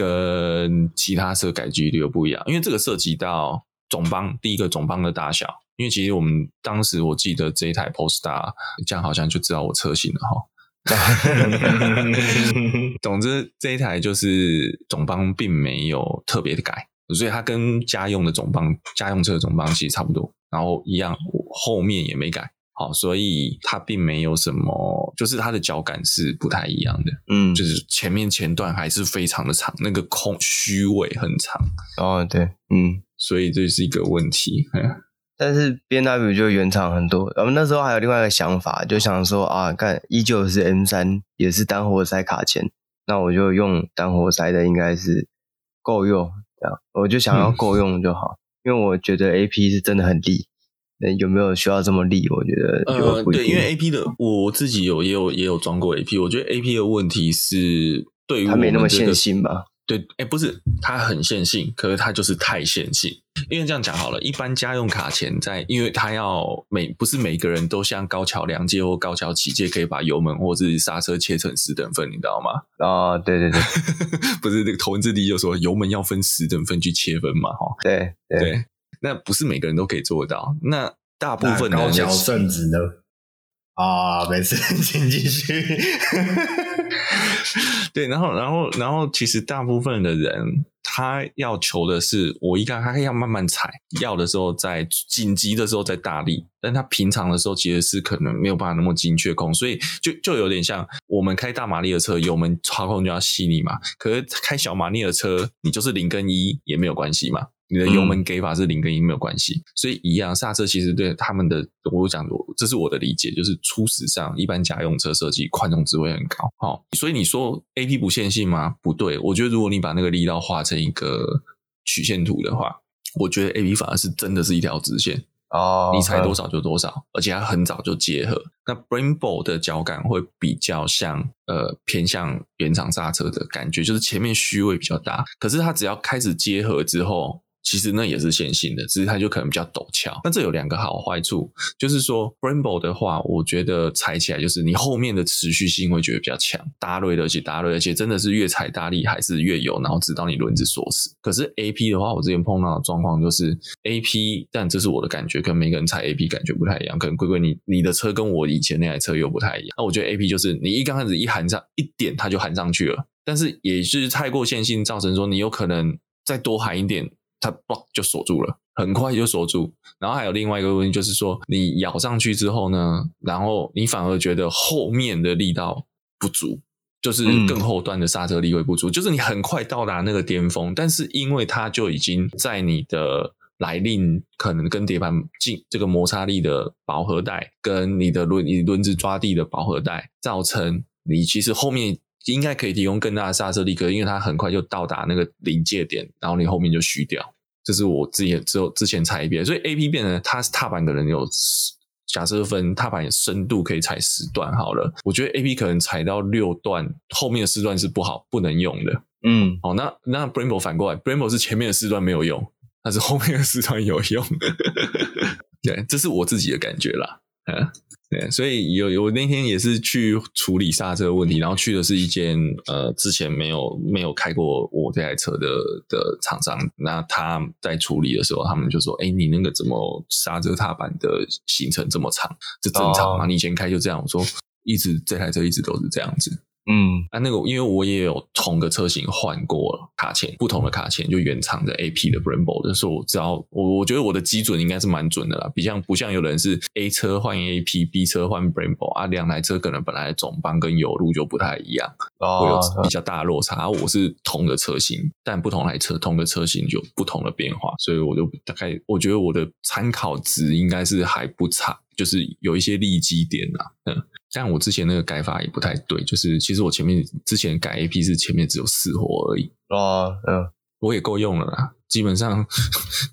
跟其他车改机率又不一样，因为这个涉及到总帮第一个总帮的大小。因为其实我们当时我记得这一台 Polestar 这样好像就知道我车型了哈。总之这一台就是总帮并没有特别的改，所以它跟家用的总帮、家用车的总帮其实差不多，然后一样后面也没改。好，所以它并没有什么，就是它的脚感是不太一样的。嗯，就是前面前段还是非常的长，那个空虚位很长。哦，对，嗯，所以这是一个问题。但是 BMW 就原厂很多。我们那时候还有另外一个想法，就想说啊，看依旧是 M 三也是单活塞卡钳，那我就用单活塞的，应该是够用。这样，我就想要够用就好，嗯、因为我觉得 AP 是真的很利。有没有需要这么利？我觉得呃，对，因为 A P 的我自己有也有也有装过 A P，我觉得 A P 的问题是对于它没那么线性吧？对，哎、欸，不是，它很线性，可是它就是太线性。因为这样讲好了，一般家用卡钳在，因为它要每不是每个人都像高桥良介或高桥启介可以把油门或是刹车切成十等份，你知道吗？哦，对对对，不是这个头文字 D 就说油门要分十等份去切分嘛？哈，对对。对那不是每个人都可以做到。那大部分的人高桥圣子呢？啊，没事，请继续。对，然后，然后，然后，其实大部分的人，他要求的是，我一看他要慢慢踩，要的时候在紧急的时候再大力，但他平常的时候其实是可能没有办法那么精确控，所以就就有点像我们开大马力的车，油门操控就要细腻嘛。可是开小马力的车，你就是零跟一也没有关系嘛。你的油门给法是零跟一没有关系，嗯、所以一样刹车其实对他们的，我讲我，这是我的理解，就是初始上一般家用车设计宽容值会很高。好，所以你说 A P 不线性吗？不对，我觉得如果你把那个力道画成一个曲线图的话，我觉得 A P 反而是真的是一条直线哦，你踩多少就多少，嗯、而且它很早就结合。那 Brembo 的脚感会比较像呃偏向原厂刹车的感觉，就是前面虚位比较大，可是它只要开始结合之后。其实那也是线性的，只是它就可能比较陡峭。那这有两个好坏处，就是说 Brembo 的话，我觉得踩起来就是你后面的持续性会觉得比较强，大力而且大力，而且真的是越踩大力还是越有，然后直到你轮子锁死。可是 AP 的话，我之前碰到的状况就是 AP，但这是我的感觉，跟每个人踩 AP 感觉不太一样。可能龟龟你你的车跟我以前那台车又不太一样。那我觉得 AP 就是你一刚开始一含上一点，它就含上去了，但是也是太过线性，造成说你有可能再多含一点。它嘣就锁住了，很快就锁住。然后还有另外一个问题，就是说你咬上去之后呢，然后你反而觉得后面的力道不足，就是更后端的刹车力会不足。嗯、就是你很快到达那个巅峰，但是因为它就已经在你的来令可能跟碟盘进这个摩擦力的饱和带，跟你的轮你轮子抓地的饱和带，造成你其实后面。应该可以提供更大的刹车力，可是因为它很快就到达那个临界点，然后你后面就虚掉。这是我自己只有之前踩一遍，所以 A P 变成它是踏板可能有假设分踏板深度可以踩十段好了，我觉得 A P 可能踩到六段，后面的四段是不好不能用的。嗯，好，那那 Brembo 反过来，Brembo 是前面的四段没有用，但是后面的四段有用。对，这是我自己的感觉啦。嗯。对，所以有有那天也是去处理刹车问题，然后去的是一间呃之前没有没有开过我这台车的的厂商，那他在处理的时候，他们就说：“哎，你那个怎么刹车踏板的行程这么长？这正常吗？哦、你以前开就这样？”我说：“一直这台车一直都是这样子。”嗯，啊，那个，因为我也有同个车型换过卡钳，不同的卡钳就原厂的 AP 的 Brembo 的，所以我知道，我我觉得我的基准应该是蛮准的啦，比像不像有人是 A 车换 AP，B 车换 Brembo 啊，两台车可能本来总帮跟油路就不太一样，会有比较大的落差。我是同个车型，但不同台车同个车型就不同的变化，所以我就大概我觉得我的参考值应该是还不差，就是有一些利基点啊，嗯。像我之前那个改法也不太对，就是其实我前面之前改 AP 是前面只有四活而已哦，嗯，我也够用了啦。基本上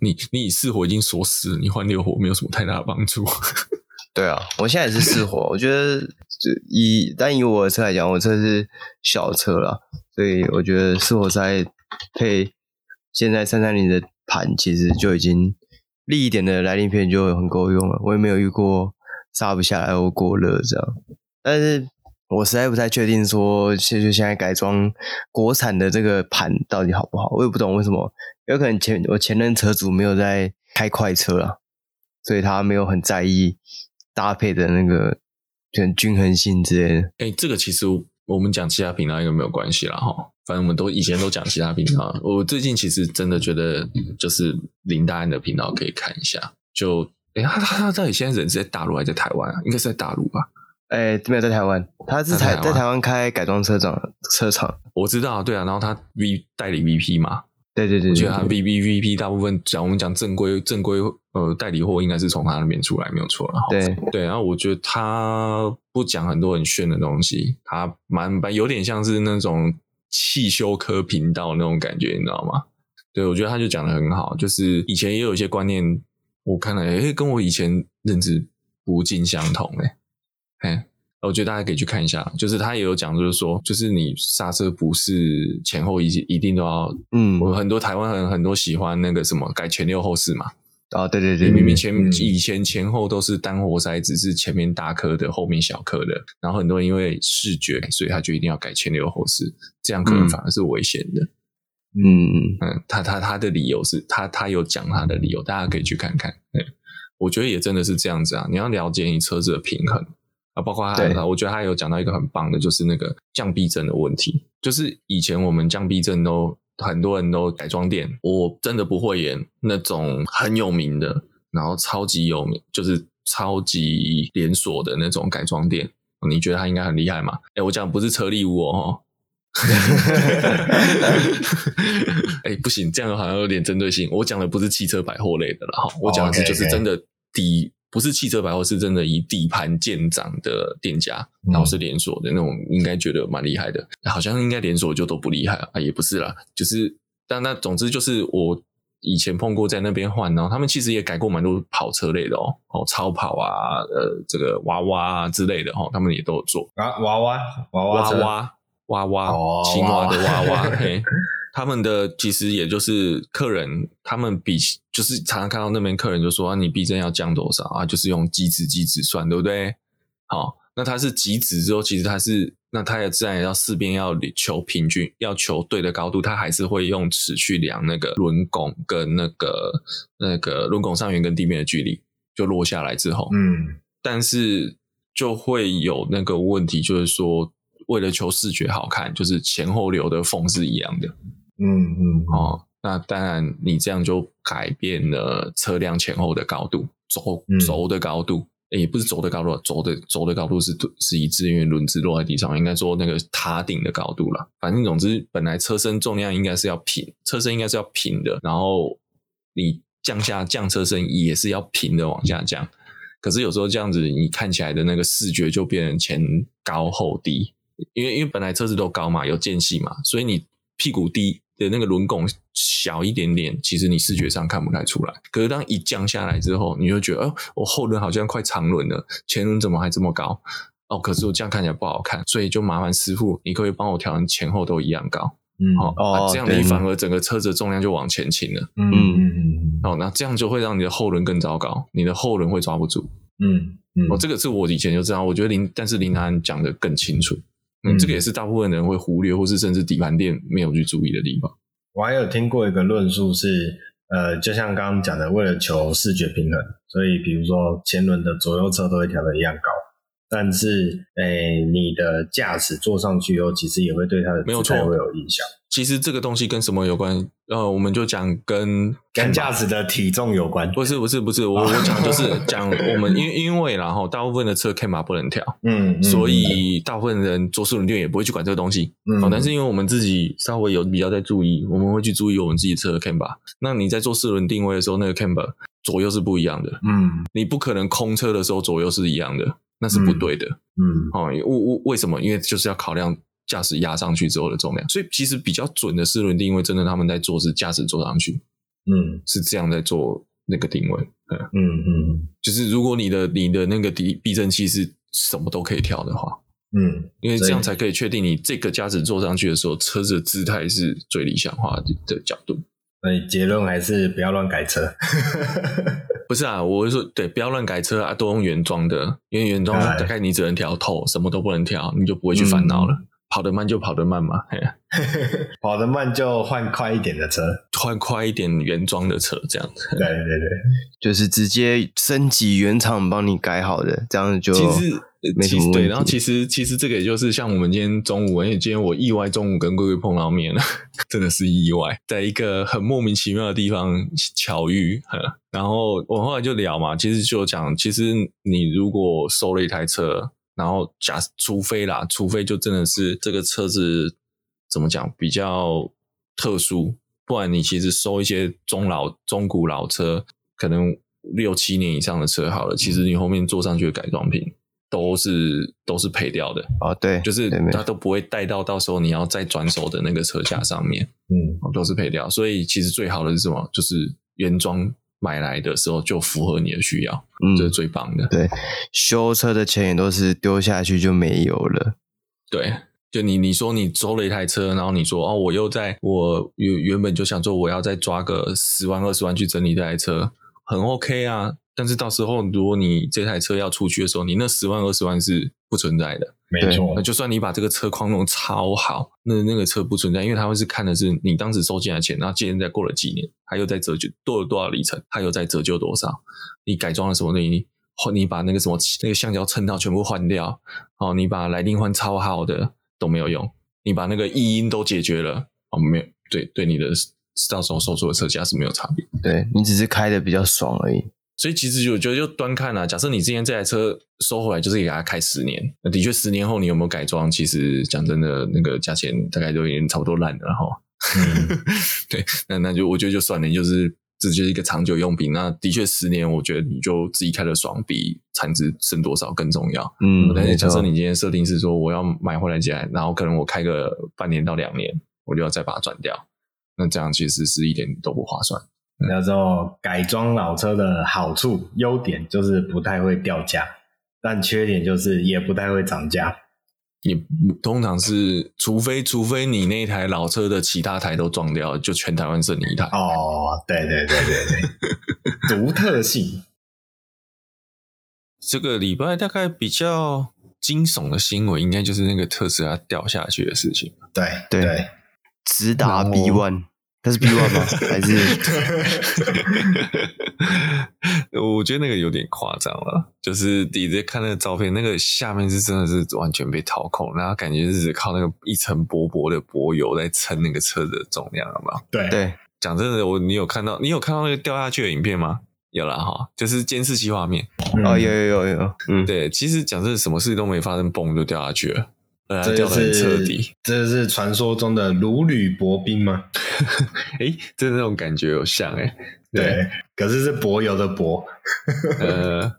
你你以四活已经锁死了，你换六活没有什么太大的帮助。对啊，我现在也是四活，我觉得以但以我的车来讲，我车是小车啦，所以我觉得四活塞配现在三三零的盘，其实就已经利一点的来临片就很够用了。我也没有遇过。刹不下来或过热这样，但是我实在不太确定说，就就现在改装国产的这个盘到底好不好，我也不懂为什么，有可能前我前任车主没有在开快车啊，所以他没有很在意搭配的那个很均衡性之类的。哎，这个其实我们讲其他频道应该没有关系啦哈，反正我们都以前都讲其他频道。我最近其实真的觉得，就是林大安的频道可以看一下。就哎，他他他到底现在人是在大陆还是在台湾啊？应该是在大陆吧。哎，没有在台湾，他是台在台湾开改装车厂车厂，我知道，对啊，然后他 V 代理 VP 嘛，对对对，我觉得他 V V V P 大部分讲我们讲正规正规呃代理货应该是从他那边出来，没有错了，对对，然后我觉得他不讲很多很炫的东西，他蛮蛮有点像是那种汽修科频道那种感觉，你知道吗？对，我觉得他就讲的很好，就是以前也有一些观念，我看了，哎，跟我以前认知不尽相同，哎。哎，我觉得大家可以去看一下，就是他也有讲，就是说，就是你刹车不是前后一一定都要，嗯，我很多台湾人很多喜欢那个什么改前六后四嘛，啊，对对对，明明前、嗯、以前前后都是单活塞，只是前面大颗的，后面小颗的，然后很多人因为视觉，所以他就一定要改前六后四，这样可能反而是危险的，嗯嗯嗯，他他他的理由是他他有讲他的理由，大家可以去看看，对，我觉得也真的是这样子啊，你要了解你车子的平衡。啊，包括他，我觉得他有讲到一个很棒的，就是那个降避震的问题。就是以前我们降避震都很多人都改装店，我真的不会演那种很有名的，然后超级有名，就是超级连锁的那种改装店。你觉得他应该很厉害吗？哎，我讲的不是车力屋哦，哎，不行，这样好像有点针对性。我讲的不是汽车百货类的了哈，我讲的是就是真的底。不是汽车百货，是真的以底盘见长的店家，然后是连锁的那种，应该觉得蛮厉害的。好像应该连锁就都不厉害啊，也不是啦，就是但那总之就是我以前碰过在那边换，然后他们其实也改过蛮多跑车类的哦，哦超跑啊，呃这个娃娃啊之类的哈，他们也都有做啊娃娃娃娃娃娃娃娃青蛙的娃娃嘿。他们的其实也就是客人，他们比就是常常看到那边客人就说啊，你避震要降多少啊？就是用极值极值算，对不对？好，那它是极值之后，其实它是那它也自然也要四边要求平均，要求对的高度，它还是会用尺去量那个轮拱跟那个那个轮拱上缘跟地面的距离，就落下来之后，嗯，但是就会有那个问题，就是说为了求视觉好看，就是前后流的缝是一样的。嗯嗯哦，那当然，你这样就改变了车辆前后的高度，轴轴的高度，也不是轴的高度，轴的轴的高度是是一致，因为轮子落在地上，应该说那个塔顶的高度了。反正总之，本来车身重量应该是要平，车身应该是要平的，然后你降下降车身也是要平的往下降。可是有时候这样子，你看起来的那个视觉就变成前高后低，因为因为本来车子都高嘛，有间隙嘛，所以你屁股低。的那个轮拱小一点点，其实你视觉上看不太出来。可是当一降下来之后，你就觉得，哦，我后轮好像快长轮了，前轮怎么还这么高？哦，可是我这样看起来不好看，所以就麻烦师傅，你可以帮我调成前后都一样高。嗯，哦，哦这样你反而整个车子重量就往前倾了。嗯嗯嗯。哦，那这样就会让你的后轮更糟糕，你的后轮会抓不住。嗯嗯。哦，这个是我以前就知道，我觉得林，但是林南讲的更清楚。嗯，这个也是大部分人会忽略，或是甚至底盘店没有去注意的地方。我还有听过一个论述是，呃，就像刚刚讲的，为了求视觉平衡，所以比如说前轮的左右侧都会调的一样高，但是，诶、欸，你的驾驶坐上去以后，其实也会对它的没有错会有影响。其实这个东西跟什么有关？呃，我们就讲跟跟驾驶的体重有关。不是不是不是，我 我讲就是讲我们因因为然后大部分的车 K 码不能调，嗯，所以大部分人做四轮店也不会去管这个东西。嗯，但是因为我们自己稍微有比较在注意，我们会去注意我们自己车的 K 码。那你在做四轮定位的时候，那个 K 码左右是不一样的。嗯，你不可能空车的时候左右是一样的，那是不对的。嗯，哦，为为为什么？因为就是要考量。驾驶压上去之后的重量，所以其实比较准的四轮定位，真的他们在做是驾驶坐上去，嗯，是这样在做那个定位，嗯。嗯嗯，就是如果你的你的那个避避震器是什么都可以调的话，嗯，因为这样才可以确定你这个驾驶坐上去的时候，车子的姿态是最理想化的角度。所以结论还是不要乱改车。不是啊，我是说，对，不要乱改车啊，都用原装的，因为原装大概你只能调透，什么都不能调，你就不会去烦恼了。嗯跑得慢就跑得慢嘛，嘿 跑得慢就换快一点的车，换快一点原装的车，这样子。对对对，就是直接升级原厂帮你改好的，这样子就其实没。对，然后其实其实这个也就是像我们今天中午，因为今天我意外中午跟龟龟碰到面了，真的是意外，在一个很莫名其妙的地方巧遇。然后我后来就聊嘛，其实就讲，其实你如果收了一台车。然后假除非啦，除非就真的是这个车子怎么讲比较特殊，不然你其实收一些中老中古老车，可能六七年以上的车好了，其实你后面做上去的改装品都是都是赔掉的啊，对，就是它都不会带到到时候你要再转手的那个车架上面，嗯，都是赔掉。所以其实最好的是什么？就是原装。买来的时候就符合你的需要，嗯，这是最棒的。对，修车的钱也都是丢下去就没有了。对，就你你说你租了一台车，然后你说哦，我又在我原原本就想说我要再抓个十万二十万去整理这台车，很 OK 啊。但是到时候如果你这台车要出去的时候，你那十万二十万是不存在的。没错，那就算你把这个车况弄超好，那那个车不存在，因为他会是看的是你当时收进来钱，然后现在过了几年，他又在折旧多了多少里程，他又在折旧多少，你改装了什么东西，你把那个什么那个橡胶衬套全部换掉，哦，你把来钉换超好的都没有用，你把那个异音都解决了，哦，没有，对对，你的到时候收出的车价是没有差别，对你只是开的比较爽而已。所以其实我觉得就端看啊，假设你今天这台车收回来就是给它开十年，那的确十年后你有没有改装？其实讲真的，那个价钱大概都已经差不多烂了哈。嗯、对，那那就我觉得就算了，就是这就是一个长久用品。那的确十年，我觉得你就自己开的爽，比产值剩多少更重要。嗯，但是假设你今天设定是说我要买回来起来，然后可能我开个半年到两年，我就要再把它转掉，那这样其实是一点都不划算。那时候改装老车的好处、优点就是不太会掉价，但缺点就是也不太会涨价。也通常是，除非除非你那台老车的其他台都撞掉，就全台湾剩你一台。哦，对对对对对，独特性。这个礼拜大概比较惊悚的新闻，应该就是那个特斯拉掉下去的事情。对对，直达 B one。那是 B one 吗？还是？我觉得那个有点夸张了。就是你在看那个照片，那个下面是真的是完全被掏空，然后感觉是靠那个一层薄薄的薄油在撑那个车的重量，好不好？对对。讲真的，我你有看到你有看到那个掉下去的影片吗？有了哈，就是监视器画面。嗯、哦，有有有有。嗯，对。其实讲真的，什么事都没发生，嘣就掉下去了。这就是彻底，这是传说中的如履薄冰吗？诶，这那种感觉有像诶对，对，可是是薄油的柏。呃，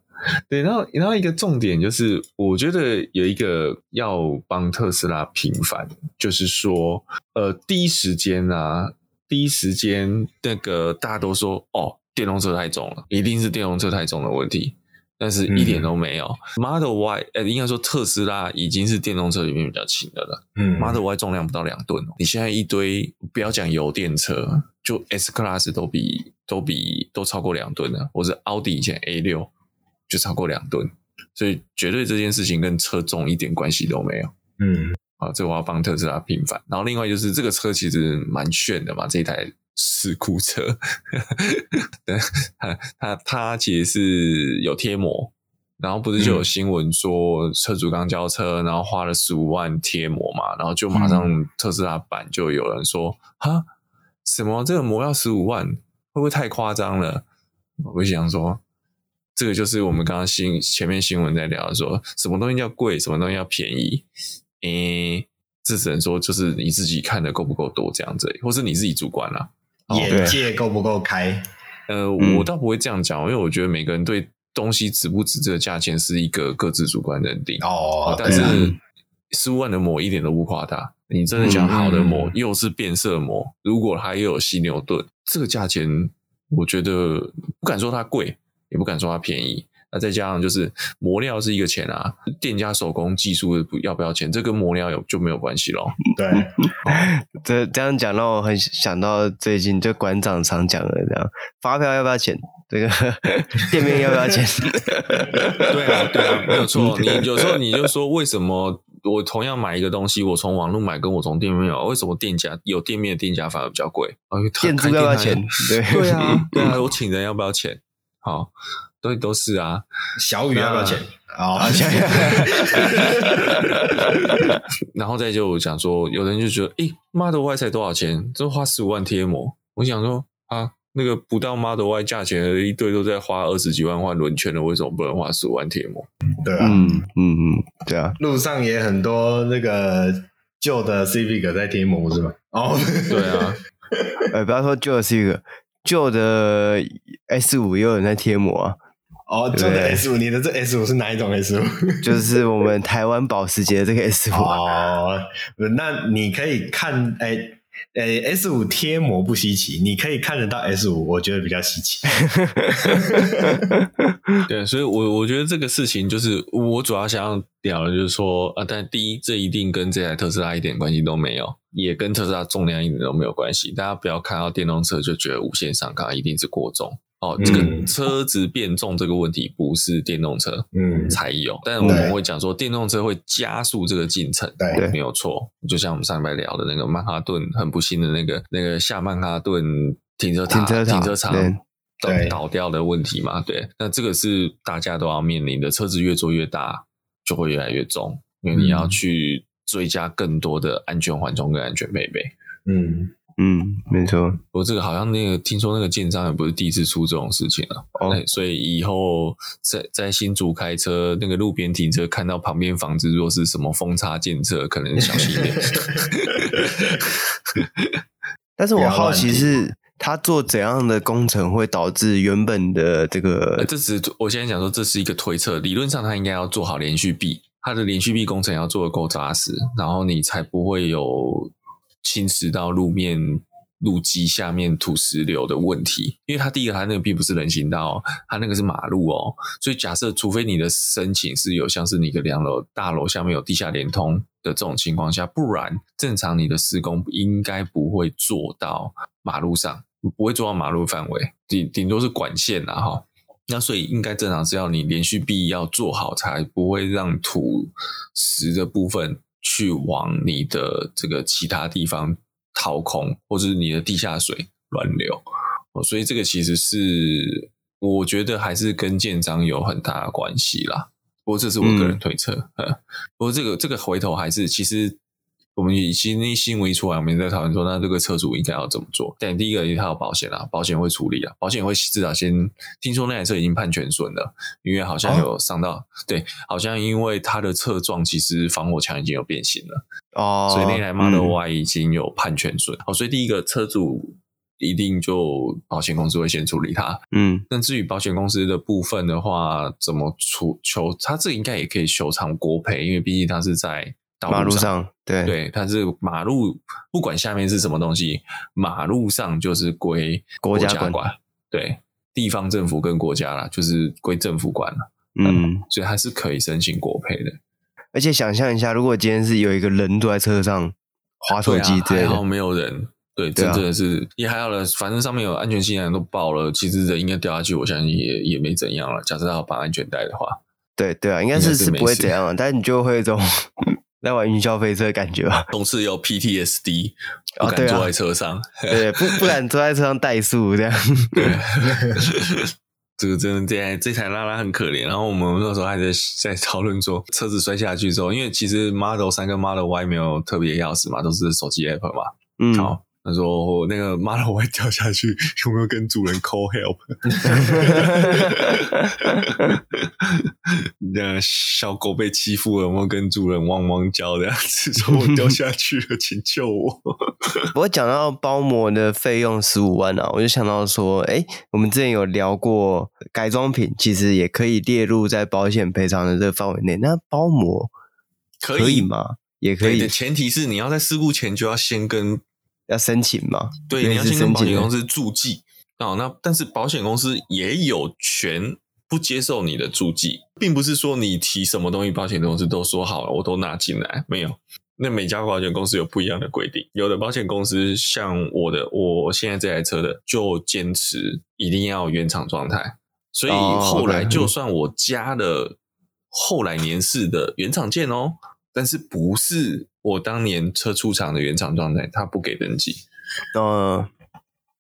对，然后然后一个重点就是，我觉得有一个要帮特斯拉平反，就是说，呃，第一时间啊，第一时间那个大家都说，哦，电动车太重了，一定是电动车太重的问题。但是一点都没有。嗯、Model Y，呃，应该说特斯拉已经是电动车里面比较轻的了。嗯，Model Y 重量不到两吨。你现在一堆，不要讲油电车，就 S Class 都比都比都超过两吨了。或者奥迪以前 A 六就超过两吨，所以绝对这件事情跟车重一点关系都没有。嗯，啊，这我要帮特斯拉平反。然后另外就是这个车其实蛮炫的嘛，这一台。事故车，对，他他他其实是有贴膜，然后不是就有新闻说车主刚交车，然后花了十五万贴膜嘛，然后就马上特斯拉版就有人说，哈，什么这个膜要十五万，会不会太夸张了？我想说，这个就是我们刚刚新前面新闻在聊说，什么东西叫贵，什么东西要便宜，诶，这只能说就是你自己看的够不够多这样子，或是你自己主观啦。眼界够不够开？呃，我倒不会这样讲，因为我觉得每个人对东西值不值这个价钱是一个各自主观认定。哦，但是十五万的膜一点都不夸大。你真的讲好的膜，又是变色膜，如果它又有犀牛盾，这个价钱，我觉得不敢说它贵，也不敢说它便宜。那再加上就是磨料是一个钱啊，店家手工技术要不要钱？这跟磨料有就没有关系咯。对，这这样讲让我很想到最近就馆长常讲的这样，发票要不要钱？这个 店面要不要钱？对啊，对啊，没有错。你有时候你就说为什么？我同样买一个东西，我从网络买跟我从店面买，为什么店家有店面的店家反而比较贵？店租要不要钱？对对啊，对啊，我请人要不要钱？好，都都是啊。小雨要不要钱？啊，然后再就讲说，有人就觉得，诶，Model Y 才多少钱？这花十五万贴膜。我想说啊。那个不到 Model Y 价钱的一堆都在花二十几万换轮圈的，为什么不能花十五万贴膜？对啊，嗯嗯嗯，对啊，路上也很多那个旧的 Civic 在贴膜是吗？哦，对啊，呃，不要说旧的 Civic，旧的 S 五也有人在贴膜啊。哦，旧的 S 五，你的这 S 五是哪一种 S 五？就是我们台湾保时捷的这个 S 五。哦，那你可以看，哎。诶，S 五贴膜不稀奇，你可以看得到 S 五，我觉得比较稀奇。对，所以我，我我觉得这个事情就是我主要想要聊的，就是说啊，但第一，这一定跟这台特斯拉一点关系都没有，也跟特斯拉重量一点都没有关系。大家不要看到电动车就觉得无限上纲一定是过重。哦，这个车子变重这个问题不是电动车嗯才有，嗯、但是我们会讲说电动车会加速这个进程，对，没有错。就像我们上礼拜聊的那个曼哈顿，很不幸的那个那个下曼哈顿停车场停车停车场倒倒掉的问题嘛，对。那这个是大家都要面临的，车子越做越大，就会越来越重，因为你要去追加更多的安全缓冲跟安全配备，嗯。嗯，没错。我这个好像那个听说那个建商也不是第一次出这种事情了。哦，所以以后在在新竹开车，那个路边停车看到旁边房子若是什么风差检测，可能小心一点。但是我好奇是他做怎样的工程会导致原本的这个？这是我现在讲说这是一个推测，理论上他应该要做好连续壁，他的连续壁工程要做的够扎实，然后你才不会有。侵蚀到路面、路基下面土石流的问题，因为它第一个，它那个并不是人行道，它那个是马路哦，所以假设除非你的申请是有像是你的两楼大楼下面有地下连通的这种情况下，不然正常你的施工应该不会做到马路上，不会做到马路范围，顶顶多是管线啦哈。那所以应该正常是要你连续壁要做好，才不会让土石的部分。去往你的这个其他地方掏空，或者是你的地下水乱流，所以这个其实是我觉得还是跟建章有很大的关系啦。不过这是我个人推测，嗯，不过这个这个回头还是其实。我们以其实那新闻一出来，我们在讨论说，那这个车主应该要怎么做？但第一个，他有保险啊，保险会处理啊，保险会至少先听说那台车已经判全损了，因为好像有伤到，哦、对，好像因为它的侧撞其实防火墙已经有变形了哦，所以那台 Model Y 已经有判全损。哦、嗯，所以第一个车主一定就保险公司会先处理它。嗯，那至于保险公司的部分的话，怎么处求他这应该也可以求偿国赔，因为毕竟他是在。马路上，对。对，它是马路，不管下面是什么东西，马路上就是归国家管，家对，地方政府跟国家啦，就是归政府管了，嗯，嗯，所以它是可以申请国赔的。而且想象一下，如果今天是有一个人坐在车上滑手机，对、啊，还好没有人，对，真的是也还好了，反正上面有安全气囊都爆了，其实人应该掉下去，我相信也也没怎样了。假设他要绑安全带的话，对对啊，应该是是不会怎样，但是你就会有一种。在玩云霄飞车的感觉吧，总是有 PTSD，不敢坐在车上，哦对，啊、对，不不敢坐在车上怠速这样。对，这个真的这台这台拉拉很可怜。然后我们那时候还在在讨论说，车子摔下去之后，因为其实 Model 三跟 Model Y 没有特别钥匙嘛，都是手机 App 嘛。嗯，好。他说：“那个 Model Y 掉下去，有没有跟主人 call help？那小狗被欺负了，有没有跟主人汪汪叫的样子？说我掉下去了，请救我！”不过讲到包膜的费用十五万啊，我就想到说，哎，我们之前有聊过改装品，其实也可以列入在保险赔偿的这个范围内。那包膜可以，可以吗？也可以，前提是你要在事故前就要先跟。要申请吗？对，你要先跟保险公司注记。哦，那但是保险公司也有权不接受你的注记，并不是说你提什么东西，保险公司都说好了，我都拿进来，没有。那每家保险公司有不一样的规定，有的保险公司像我的，我现在这台车的，就坚持一定要原厂状态，所以后来就算我加了后来年式的原厂件哦，但是不是我当年车出厂的原厂状态，他不给登记。哦，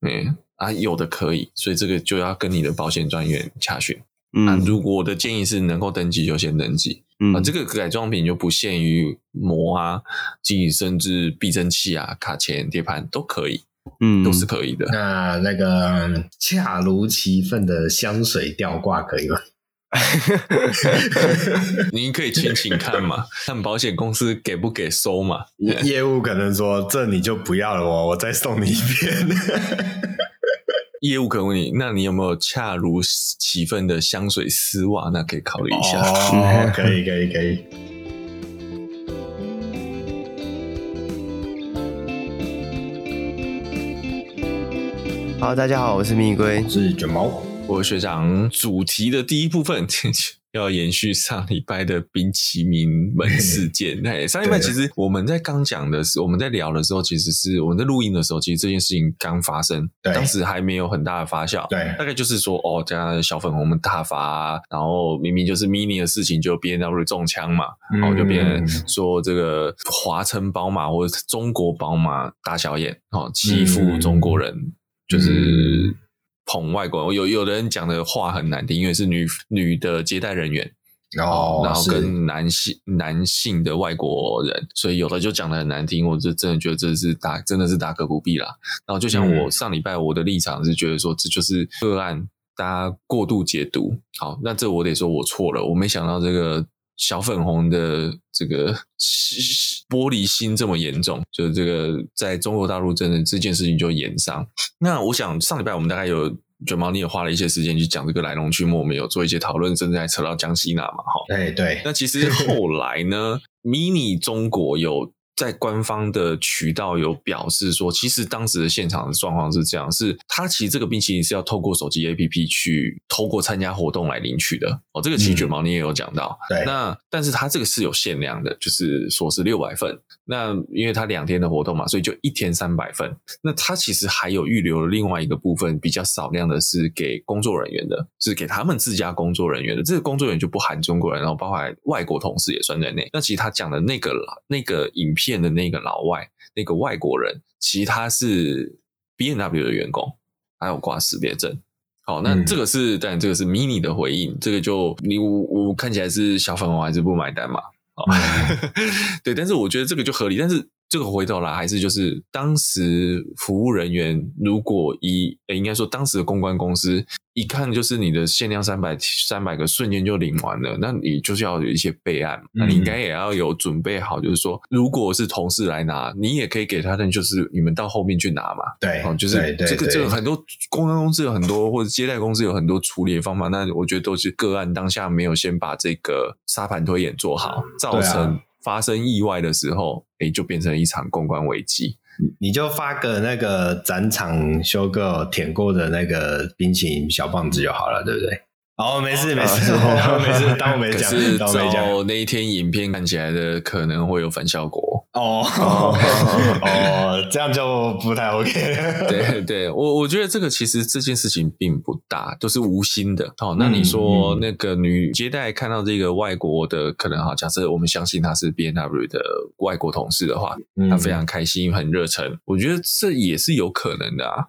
嗯啊，有的可以，所以这个就要跟你的保险专员查询。嗯，啊，如果我的建议是能够登记就先登记。嗯，啊，这个改装品就不限于膜啊，甚至避震器啊、卡钳、碟盘都可以，嗯，都是可以的。那那个恰如其分的香水吊挂可以吗？您可以请请看嘛，看保险公司给不给收嘛。业务可能说，这你就不要了，我我再送你一遍。业务可能问你，那你有没有恰如其分的香水丝袜？那可以考虑一下。哦，可以，可以，可以。好，大家好，我是蜜龟，我是卷毛，我是学长。主题的第一部分。要延续上礼拜的冰淇淋门事件。那上礼拜其实我们在刚讲的是，我们在聊的时候，其实是我们在录音的时候，其实这件事情刚发生，对，当时还没有很大的发酵。对，大概就是说，哦，加小粉红们大发，然后明明就是 Mini 的事情，就 B N W 中枪嘛，然后就变成说这个华晨宝马或者中国宝马大小眼，哦，欺负中国人，嗯、就是。捧外国人，有有的人讲的话很难听，因为是女女的接待人员，哦，然后跟男性男性的外国人，所以有的就讲的很难听，我就真的觉得这是大真的是大可不必啦。然后就像我上礼拜我的立场是觉得说，这就是个案，大家过度解读。好，那这我得说我错了，我没想到这个小粉红的这个 玻璃心这么严重，就是这个在中国大陆真的这件事情就严上。那我想上礼拜我们大概有卷毛，你也花了一些时间去讲这个来龙去脉，我们有做一些讨论，甚至还扯到江西那嘛，哈。对，对。那其实后来呢，Mini 中国有。在官方的渠道有表示说，其实当时的现场的状况是这样：是他其实这个冰淇淋是要透过手机 APP 去透过参加活动来领取的哦。这个其实卷毛你也有讲到，对。那但是他这个是有限量的，就是说是六百份。那因为他两天的活动嘛，所以就一天三百份。那他其实还有预留了另外一个部分，比较少量的是给工作人员的，是给他们自家工作人员的。这个工作人员就不含中国人，然后包括外国同事也算在内。那其实他讲的那个那个影片。片的那个老外，那个外国人，其实他是 B N W 的员工，还有挂识别证。好，那这个是，嗯、但这个是 Mini 的回应，这个就你我我看起来是小粉红还是不买单嘛？好，嗯、对，但是我觉得这个就合理，但是。这个回头来还是就是当时服务人员，如果一应该说当时的公关公司一看就是你的限量三百三百个瞬间就领完了，那你就是要有一些备案，那你应该也要有准备好，就是说如果是同事来拿，你也可以给他的就是你们到后面去拿嘛。对，哦就是这个这个很多公关公司有很多或者接待公司有很多处理的方法，那我觉得都是个案当下没有先把这个沙盘推演做好，造成。发生意外的时候，诶，就变成一场公关危机。你就发个那个展场修个舔过的那个冰淇淋小棒子就好了，对不对？哦，没事没事，没事，当我没讲。是照那一天影片看起来的，可能会有反效果。哦哦，哦，这样就不太 OK。对对，我我觉得这个其实这件事情并不大，都是无心的。好，那你说那个女接待看到这个外国的，可能哈，假设我们相信她是 B N W 的外国同事的话，她非常开心，很热忱。我觉得这也是有可能的啊。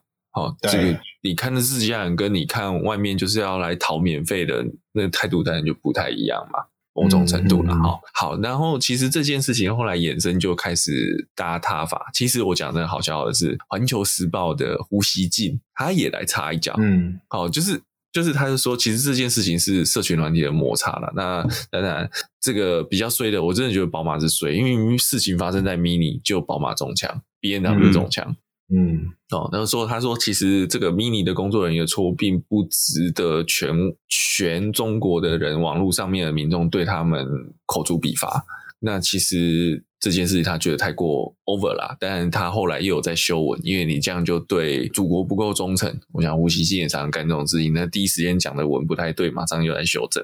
好，这个。你看的自家人跟你看外面就是要来讨免费的那个态度当然就不太一样嘛，某种程度了哈、嗯。好，然后其实这件事情后来衍生就开始大家挞伐。其实我讲的好笑的是，《环球时报》的胡锡进他也来插一脚。嗯，好，就是就是他就说，其实这件事情是社群软体的摩擦了。那当然，这个比较衰的，我真的觉得宝马是衰，因为事情发生在 Mini，就宝马中枪，B N W 中枪。嗯嗯，哦，然后说，他说，其实这个 Mini 的工作人员的错误，并不值得全全中国的人，网络上面的民众对他们口诛笔伐。那其实这件事情他觉得太过 over 啦，但他后来又有在修文，因为你这样就对祖国不够忠诚。我想吴锡进也常常干这种事情，那第一时间讲的文不太对，马上又来修正。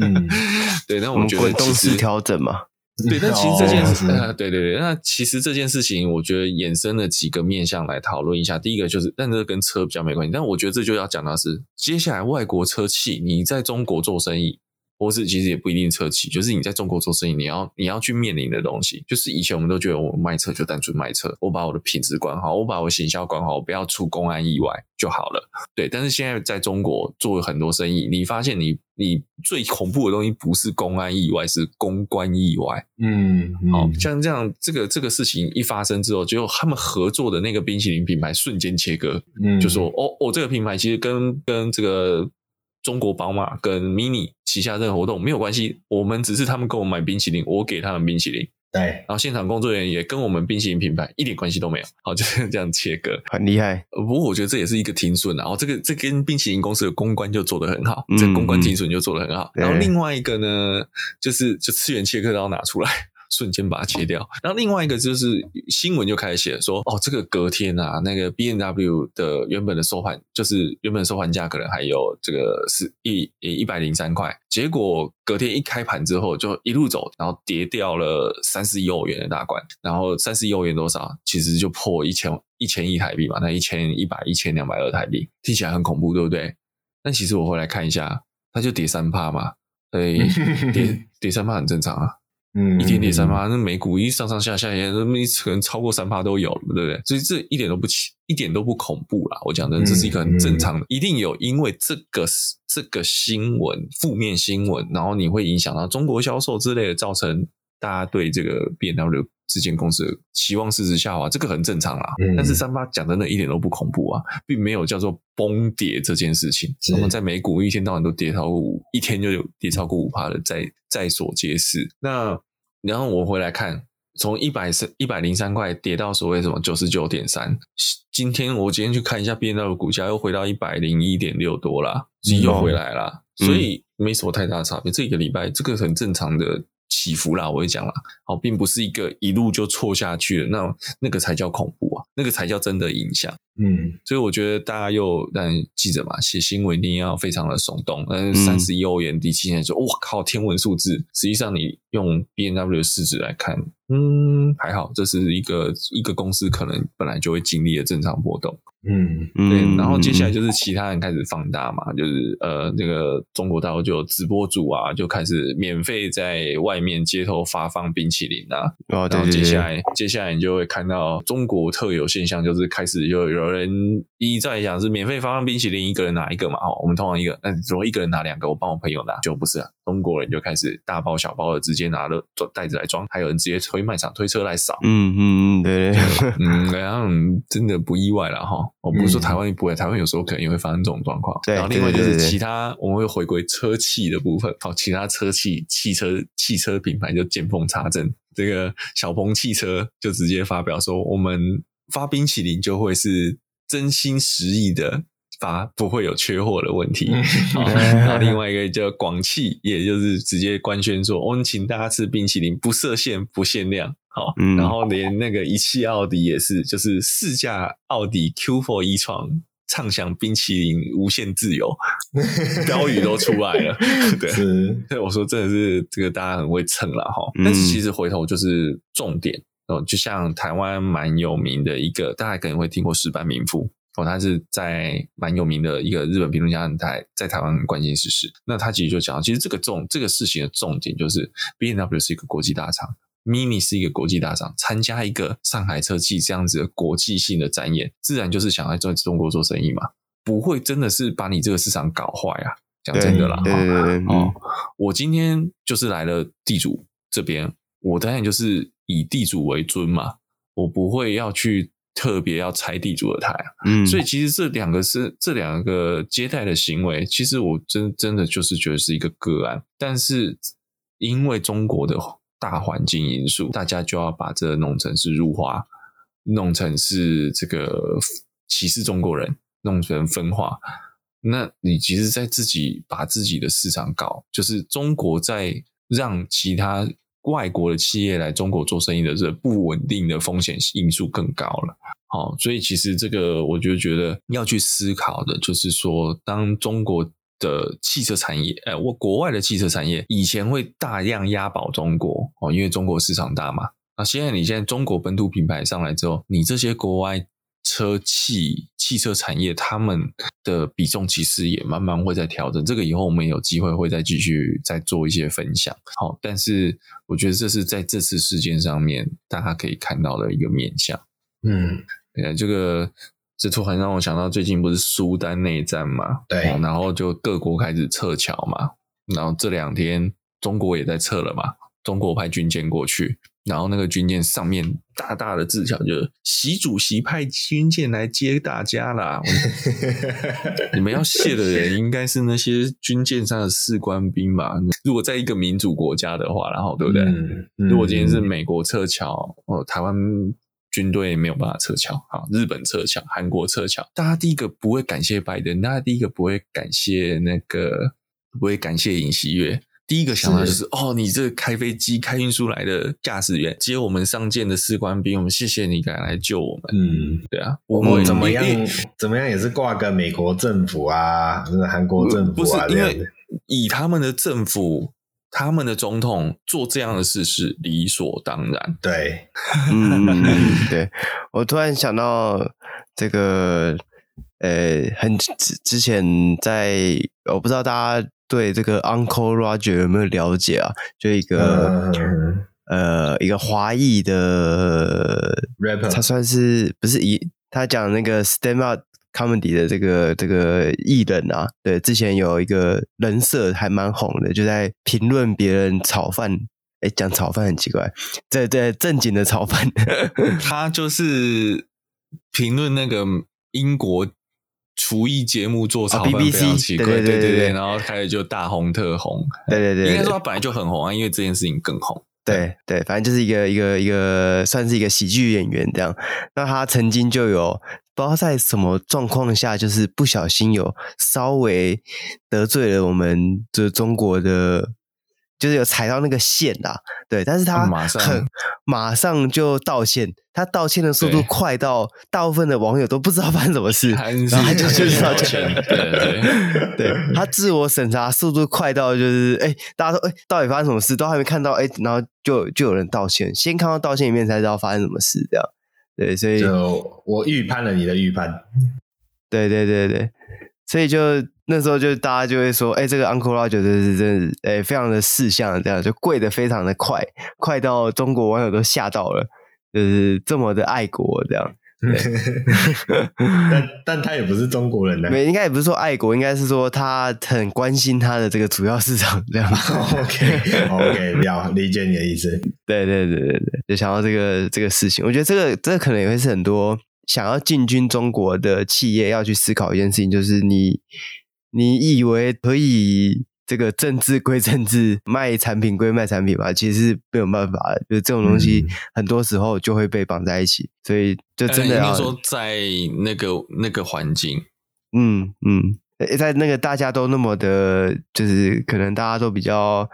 嗯，对，那我们觉得都是调整嘛。对，但其实这件事，呃，对对对，那其实这件事情，我觉得衍生了几个面向来讨论一下。第一个就是，但这跟车比较没关系，但我觉得这就要讲到是，接下来外国车企你在中国做生意。或是其实也不一定车企，就是你在中国做生意，你要你要去面临的东西，就是以前我们都觉得我卖车就单纯卖车，我把我的品质管好，我把我行销管好，我不要出公安意外就好了。对，但是现在在中国做了很多生意，你发现你你最恐怖的东西不是公安意外，是公关意外。嗯，好、嗯、像这样这个这个事情一发生之后，就他们合作的那个冰淇淋品牌瞬间切割，嗯，就说哦哦，这个品牌其实跟跟这个。中国宝马跟 Mini 旗下任何活动没有关系，我们只是他们跟我买冰淇淋，我给他们冰淇淋。对，然后现场工作人员也跟我们冰淇淋品牌一点关系都没有，好，就是这样切割，很厉害。不过我觉得这也是一个停损，然后这个这跟冰淇淋公司的公关就做得很好，嗯、这公关停损就做得很好。嗯、然后另外一个呢，就是就次元切割刀拿出来。瞬间把它切掉，然后另外一个就是新闻就开始写说，哦，这个隔天啊，那个 B N W 的原本的收盘就是原本的收盘价可能还有这个是一一百零三块，结果隔天一开盘之后就一路走，然后跌掉了三十亿欧元的大关，然后三十亿欧元多少？其实就破一千一千亿台币嘛，那一千一百一千两百二台币，听起来很恐怖，对不对？但其实我回来看一下，它就跌三趴嘛，所以跌 跌三趴很正常啊。嗯，一点点三趴，那美股一上上下下也，那么可能超过三趴都有了，对不对？所以这一点都不奇，一点都不恐怖啦。我讲的这是一个很正常的，一定有因为这个这个新闻负面新闻，然后你会影响到中国销售之类的，造成大家对这个 B N W 这间公司的期望市值下滑，这个很正常啦。但是三八讲真的一点都不恐怖啊，并没有叫做崩跌这件事情。我们在美股一天到晚都跌超过五，一天就有跌超过五趴的，在在所皆是。那然后我回来看，从一百三一百零三块跌到所谓什么九十九点三，今天我今天去看一下 B N W 的股价，又回到一百零一点六多啦，又回来啦，嗯、所以没什么太大的差别。嗯、这一个礼拜这个很正常的起伏啦，我会讲啦，好，并不是一个一路就错下去了，那那个才叫恐怖啊，那个才叫真的影响。嗯，所以我觉得大家又但记着嘛，写新闻一定要非常的耸动。但是三十一欧元第七天说哇靠，天文数字。实际上你用 B N W 的市值来看，嗯，还好，这是一个一个公司可能本来就会经历的正常波动。嗯，对。然后接下来就是其他人开始放大嘛，就是呃，那个中国大陆就有直播主啊，就开始免费在外面街头发放冰淇淋啊。然后接下来接下来你就会看到中国特有现象，就是开始就有。有人一再讲是免费发放冰淇淋，一个人拿一个嘛？哦，我们通常一个，那如果一个人拿两个，我帮我朋友拿，就不是了。中国人就开始大包小包的直接拿了袋子来装，还有人直接推卖场推车来扫。嗯嗯嗯，对，嗯，然后真的不意外了哈。我不是说台湾不会，台湾有时候可能也会发生这种状况。然后另外就是其他，我们会回归车企的部分。好，其他车企汽车汽车品牌就见缝插针，这个小鹏汽车就直接发表说我们。发冰淇淋就会是真心实意的发，不会有缺货的问题。好，然后另外一个叫广汽，也就是直接官宣说，我们请大家吃冰淇淋，不设限，不限量。好，嗯、然后连那个一汽奥迪也是，就是试驾奥迪 Q4 e-tron，畅享冰淇淋无限自由，标语都出来了。对，所以我说真的是这个大家很会蹭了哈。但是其实回头就是重点。哦，就像台湾蛮有名的一个，大家可能会听过石斑民夫哦，他是在蛮有名的一个日本评论家，台在台湾关心时事。那他其实就讲，其实这个重这个事情的重点就是，BMW 是一个国际大厂，Mini 是一个国际大厂，参加一个上海车企这样子的国际性的展演，自然就是想来在中国做生意嘛，不会真的是把你这个市场搞坏啊。讲真的啦，对对对对对哦，我今天就是来了地主这边，我当然就是。以地主为尊嘛，我不会要去特别要拆地主的台，嗯，所以其实这两个是这两个接待的行为，其实我真真的就是觉得是一个个案，但是因为中国的大环境因素，大家就要把这弄成是入华，弄成是这个歧视中国人，弄成分化，那你其实，在自己把自己的市场搞，就是中国在让其他。外国的企业来中国做生意的这不稳定的风险因素更高了。好，所以其实这个我就觉得要去思考的，就是说，当中国的汽车产业，呃，我国外的汽车产业以前会大量押宝中国哦，因为中国市场大嘛。那现在你现在中国本土品牌上来之后，你这些国外车企汽车产业他们的比重其实也慢慢会在调整。这个以后我们有机会会再继续再做一些分享。好，但是我觉得这是在这次事件上面大家可以看到的一个面向。嗯，对，这个。这突然让我想到，最近不是苏丹内战嘛？对，然后就各国开始撤侨嘛。然后这两天中国也在撤了嘛，中国派军舰过去，然后那个军舰上面大大的字条就是“习主席派军舰来接大家啦”。你们要谢的人应该是那些军舰上的士官兵吧？如果在一个民主国家的话，然后对不对？嗯嗯、如果今天是美国撤侨，哦，台湾。军队没有办法撤侨，好，日本撤侨，韩国撤侨，大家第一个不会感谢拜登，大家第一个不会感谢那个，不会感谢尹锡悦，第一个想到就是，是哦，你这开飞机、开运输来的驾驶员，接我们上舰的士官兵，我们谢谢你敢来救我们，嗯，对啊，我们怎么样，怎么样也是挂个美国政府啊，那个韩国政府啊，不是因为以他们的政府。他们的总统做这样的事是理所当然。对，嗯，对，我突然想到这个，呃，很之之前在，我不知道大家对这个 Uncle Roger 有没有了解啊？就一个、嗯、呃，一个华裔的 rapper，他算是不是一他讲那个 Stand Up。comedy 的这个这个艺人啊，对，之前有一个人设还蛮红的，就在评论别人炒饭，哎，讲炒饭很奇怪，对对，正经的炒饭，他就是评论那个英国厨艺节目做炒饭非常奇怪，对对对对，然后开始就大红特红，对对对，应该说他本来就很红啊，因为这件事情更红，对对，反正就是一个一个一个算是一个喜剧演员这样，那他曾经就有。不知道在什么状况下，就是不小心有稍微得罪了我们这中国的，就是有踩到那个线啦。对，但是他很马上马上就道歉，他道歉的速度快到大部分的网友都不知道发生什么事，然后他就去道歉。对对对，他自我审查速度快到就是，哎，大家说，哎，到底发生什么事？都还没看到，哎，然后就就有人道歉，先看到道歉一面才知道发生什么事，这样。对，所以就我预判了你的预判。对对对对，所以就那时候就大家就会说，哎，这个 Uncle Roger 就是真的，哎，非常的识相，这样就贵的非常的快，快到中国网友都吓到了，就是这么的爱国这样。但但他也不是中国人呢，没，应该也不是说爱国，应该是说他很关心他的这个主要市场这样。OK OK，了理解你的意思。对对对对对，就想到这个这个事情，我觉得这个这个可能也会是很多想要进军中国的企业要去思考一件事情，就是你你以为可以。这个政治归政治，卖产品归卖产品吧，其实是没有办法的。就是这种东西，很多时候就会被绑在一起，所以就真的要说在那个那个环境，嗯嗯，在那个大家都那么的，就是可能大家都比较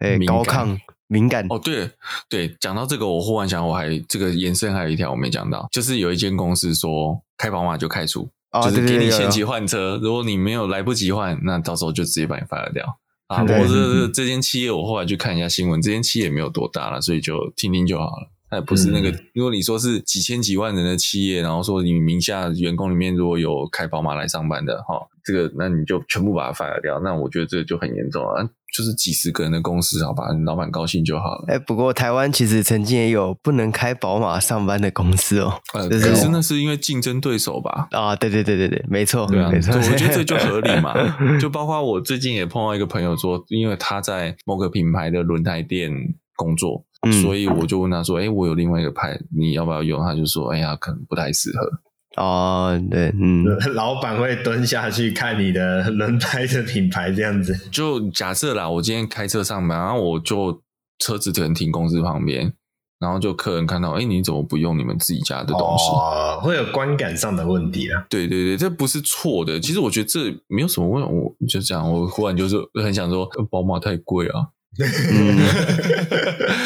诶高亢敏感哦。对对，讲到这个，我忽然想，我还这个延伸还有一条我没讲到，就是有一间公司说开宝马就开除。就是给你限期换车，如果你没有来不及换，那到时候就直接把你 fire 掉啊！我这这间企业，我后来去看一下新闻，这间企业没有多大了，所以就听听就好了。它也不是那个，如果你说是几千几万人的企业，然后说你名下员工里面如果有开宝马来上班的哈，这个那你就全部把它 fire 掉，那我觉得这就很严重啊。就是几十个人的公司，好吧，老板高兴就好了。哎，不过台湾其实曾经也有不能开宝马上班的公司哦。呃，可是那是因为竞争对手吧？啊，对对对对对，没错，对啊，没错。我觉得这就合理嘛。就包括我最近也碰到一个朋友说，因为他在某个品牌的轮胎店工作，嗯，所以我就问他说：“哎，我有另外一个牌，你要不要用？”他就说：“哎呀，可能不太适合。”哦，对，嗯，老板会蹲下去看你的轮胎的品牌这样子。就假设啦，我今天开车上班，然后我就车子可能停公司旁边，然后就客人看到，哎，你怎么不用你们自己家的东西？哦，会有观感上的问题啊。对对对，这不是错的。其实我觉得这没有什么问，我就这样，我忽然就是很想说，宝马太贵啊。嗯，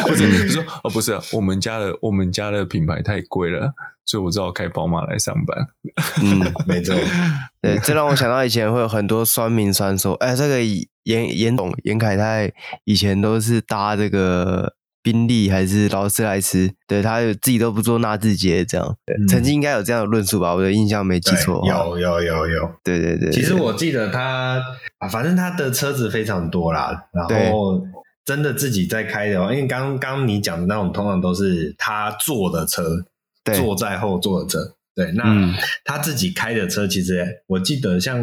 不是说哦，不是啊，我们家的我们家的品牌太贵了，所以我只好开宝马来上班。嗯，没错。对，这让我想到以前会有很多酸民酸说，哎，这个严严董严凯泰以前都是搭这个。宾利还是劳斯莱斯？对，他自己都不做纳智捷，这样、嗯、曾经应该有这样的论述吧？我的印象没记错。有有有有，对对对。其实我记得他啊，反正他的车子非常多啦，然后真的自己在开的话，因为刚刚你讲的那种，通常都是他坐的车，坐在后座的车。对，那他自己开的车，其实我记得像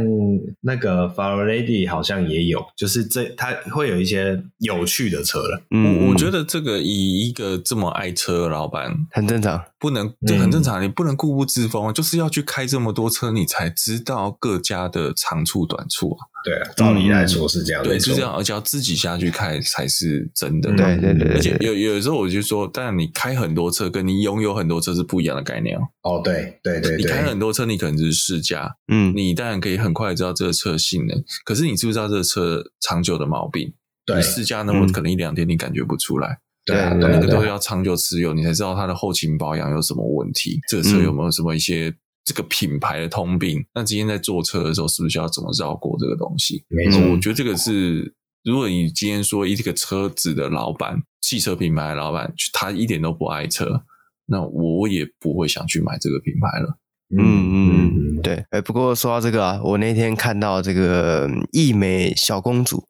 那个 Farlady 好像也有，就是这他会有一些有趣的车了。嗯，我我觉得这个以一个这么爱车的老板很正常，不能就很正常，你不能固步自封，就是要去开这么多车，你才知道各家的长处短处啊。对啊，照理来说是这样，对，是这样，而且要自己下去开才是真的。对对对，而且有有时候我就说，但你开很多车，跟你拥有很多车是不一样的概念哦。哦，对对对，你开很多车，你可能只是试驾，嗯，你当然可以很快知道这个车性能，可是你知不知道这个车长久的毛病？对，试驾那么可能一两天你感觉不出来，对，那个都要长久持有，你才知道它的后勤保养有什么问题，这个车有没有什么一些。这个品牌的通病，那今天在坐车的时候，是不是要怎么绕过这个东西？没错，我觉得这个是，如果你今天说一个车子的老板，汽车品牌的老板，他一点都不爱车，那我也不会想去买这个品牌了。嗯嗯嗯，对。哎，不过说到这个啊，我那天看到这个易美小公主，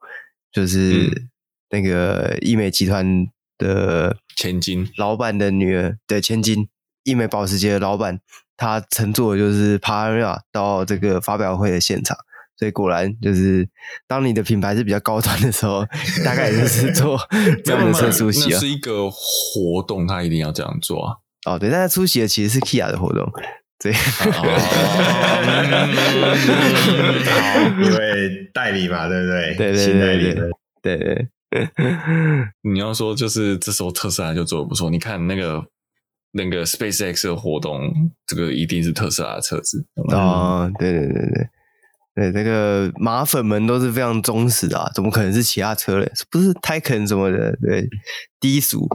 就是那个易美集团的千金老板的女儿，对，千金，易美保时捷的老板。他乘坐的就是帕拉梅到这个发表会的现场，所以果然就是当你的品牌是比较高端的时候，大概也就是做 这样的车出席啊。是一个活动，他一定要这样做啊。哦，对，但他出席的其实是 Kia 的活动，对，因为代理嘛，对不对？对对对对对对。你要说就是这时候特斯拉就做的不错，你看那个。那个 SpaceX 的活动，这个一定是特斯拉的车子哦。对对对对对，这个马粉们都是非常忠实的啊，怎么可能是其他车嘞？不是 Taycan 什么的，对，低俗，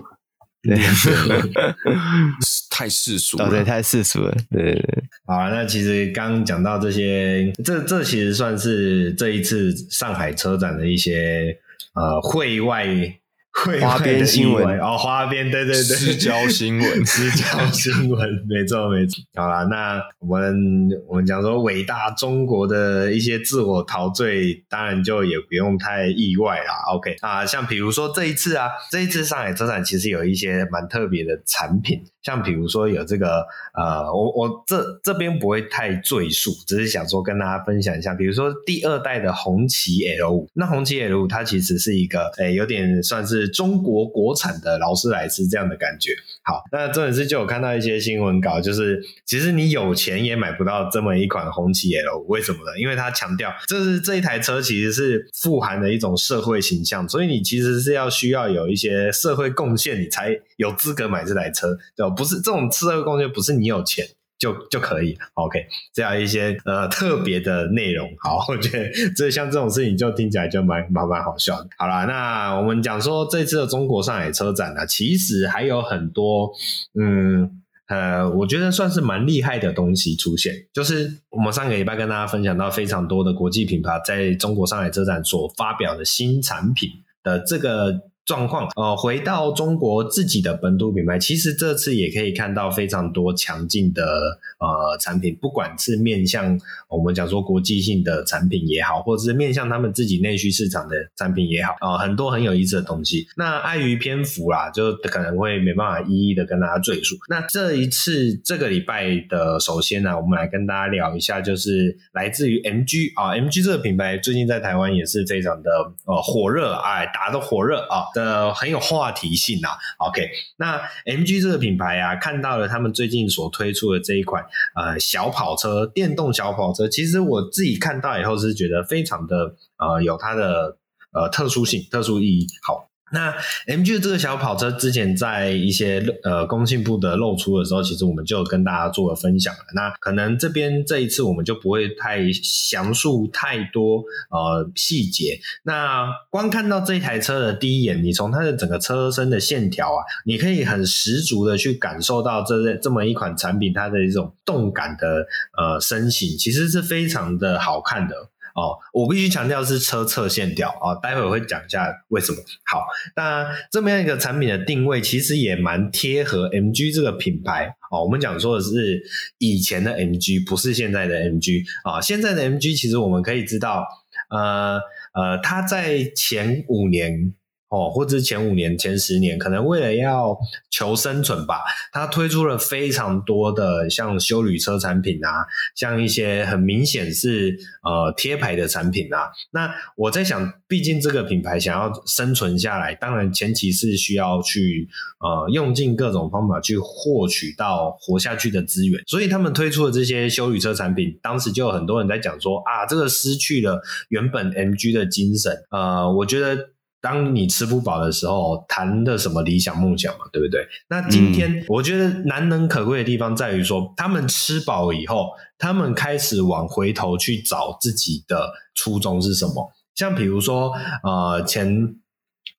对，太世俗了，对，太世俗了，对对对。好啊，那其实刚讲到这些，这这其实算是这一次上海车展的一些呃会外。花边新闻哦，花边对对对，私交新闻，私交新闻，没错没错。好啦，那我们我们讲说伟大中国的一些自我陶醉，当然就也不用太意外啦。OK 啊，像比如说这一次啊，这一次上海车展其实有一些蛮特别的产品。像比如说有这个呃，我我这这边不会太赘述，只是想说跟大家分享一下。比如说第二代的红旗 L 五那红旗 L 五它其实是一个诶有点算是中国国产的劳斯莱斯这样的感觉。好，那这一次就有看到一些新闻稿，就是其实你有钱也买不到这么一款红旗 L，为什么呢？因为它强调这是这一台车其实是富含的一种社会形象，所以你其实是要需要有一些社会贡献，你才有资格买这台车，对吧？不是这种社会贡献，不是你有钱就就可以。OK，这样一些呃特别的内容，好，我觉得这像这种事情就听起来就蛮蛮蛮好笑的。好啦，那我们讲说这次的中国上海车展呢，其实还有很多嗯呃，我觉得算是蛮厉害的东西出现。就是我们上个礼拜跟大家分享到非常多的国际品牌在中国上海车展所发表的新产品的这个。状况呃，回到中国自己的本土品牌，其实这次也可以看到非常多强劲的呃产品，不管是面向我们讲说国际性的产品也好，或者是面向他们自己内需市场的产品也好，啊、很多很有意思的东西。那碍于篇幅啦，就可能会没办法一一的跟大家赘述。那这一次这个礼拜的，首先呢，我们来跟大家聊一下，就是来自于 MG 啊，MG 这个品牌最近在台湾也是非常的呃火热，哎，打得火热啊。的很有话题性啊，OK，那 MG 这个品牌啊，看到了他们最近所推出的这一款呃小跑车，电动小跑车，其实我自己看到以后是觉得非常的呃有它的呃特殊性、特殊意义。好，那 MG 这个小跑车之前在一些呃工信部的露出的时候，其实我们就跟大家做了分享了。那可能这边这一次我们就不会太详述太多呃细节。那光看到这台车的第一眼，你从它的整个车身的线条啊，你可以很十足的去感受到这这么一款产品它的一种动感的呃身形，其实是非常的好看的。哦，我必须强调是车侧线条啊，待会我会讲一下为什么。好，那这么样一个产品的定位，其实也蛮贴合 MG 这个品牌。哦，我们讲说的是以前的 MG，不是现在的 MG 啊。现在的 MG 其实我们可以知道，呃呃，它在前五年。哦，或者前五年、前十年，可能为了要求生存吧，他推出了非常多的像修旅车产品啊，像一些很明显是呃贴牌的产品啊。那我在想，毕竟这个品牌想要生存下来，当然前期是需要去呃用尽各种方法去获取到活下去的资源，所以他们推出的这些修旅车产品，当时就有很多人在讲说啊，这个失去了原本 MG 的精神。呃，我觉得。当你吃不饱的时候，谈的什么理想梦想嘛，对不对？那今天我觉得难能可贵的地方在于说，他们吃饱以后，他们开始往回头去找自己的初衷是什么。像比如说，呃，前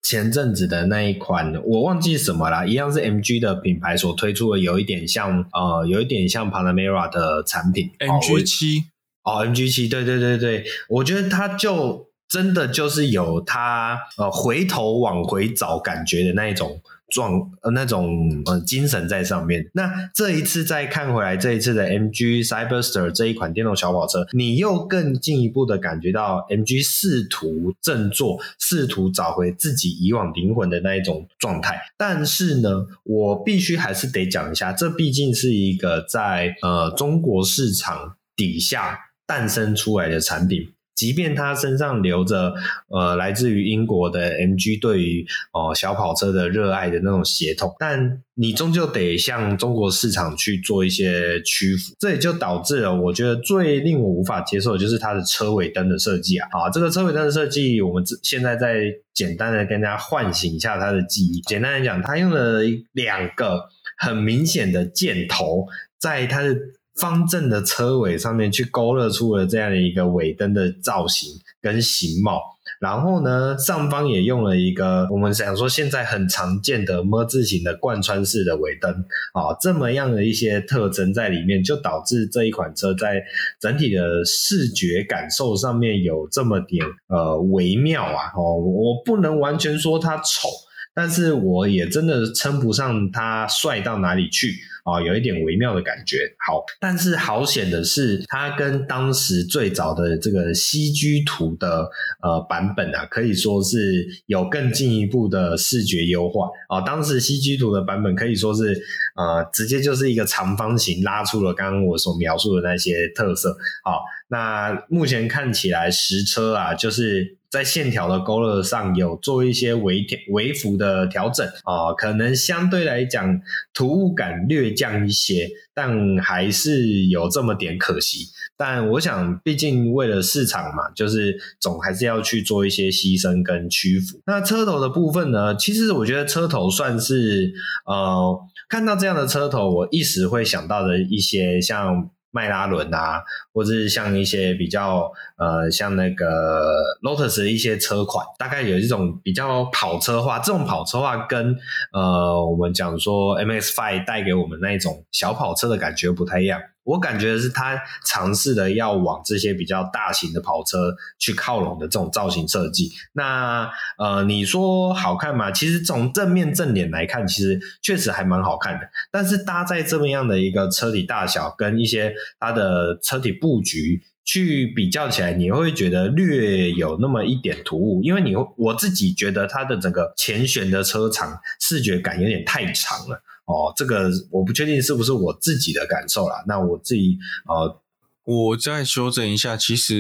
前阵子的那一款，我忘记什么啦，一样是 MG 的品牌所推出的，有一点像呃，有一点像 Panamera 的产品，MG 七哦，MG 七，对对对对，我觉得它就。真的就是有他呃回头往回找感觉的那一种状呃那种呃精神在上面。那这一次再看回来，这一次的 MG Cyberster 这一款电动小跑车，你又更进一步的感觉到 MG 试图振作，试图找回自己以往灵魂的那一种状态。但是呢，我必须还是得讲一下，这毕竟是一个在呃中国市场底下诞生出来的产品。即便他身上留着呃来自于英国的 MG 对于哦、呃、小跑车的热爱的那种血统，但你终究得向中国市场去做一些屈服，这也就导致了我觉得最令我无法接受的就是它的车尾灯的设计啊！啊，这个车尾灯的设计，我们现在再简单的跟大家唤醒一下它的记忆。简单来讲，它用了两个很明显的箭头在它的。方正的车尾上面去勾勒出了这样的一个尾灯的造型跟形貌，然后呢，上方也用了一个我们想说现在很常见的 ㄇ 字形的贯穿式的尾灯啊，这么样的一些特征在里面，就导致这一款车在整体的视觉感受上面有这么点呃微妙啊哦，我不能完全说它丑，但是我也真的称不上它帅到哪里去。啊、有一点微妙的感觉。好，但是好险的是，它跟当时最早的这个 CG 图的呃版本啊，可以说是有更进一步的视觉优化。啊、当时 CG 图的版本可以说是呃，直接就是一个长方形，拉出了刚刚我所描述的那些特色。好、哦，那目前看起来实车啊，就是。在线条的勾勒上有做一些微调、微幅的调整啊、可能相对来讲突兀感略降一些，但还是有这么点可惜。但我想，毕竟为了市场嘛，就是总还是要去做一些牺牲跟屈服。那车头的部分呢？其实我觉得车头算是呃，看到这样的车头，我一时会想到的一些像。迈拉伦啊，或者是像一些比较呃，像那个 Lotus 的一些车款，大概有一种比较跑车化。这种跑车化跟呃，我们讲说 MX-5 带给我们那一种小跑车的感觉不太一样。我感觉是，他尝试的要往这些比较大型的跑车去靠拢的这种造型设计。那呃，你说好看吗？其实从正面正脸来看，其实确实还蛮好看的。但是搭在这么样的一个车体大小跟一些它的车体布局去比较起来，你会觉得略有那么一点突兀。因为你我自己觉得它的整个前悬的车长视觉感有点太长了。哦，这个我不确定是不是我自己的感受啦。那我自己呃，我再修正一下，其实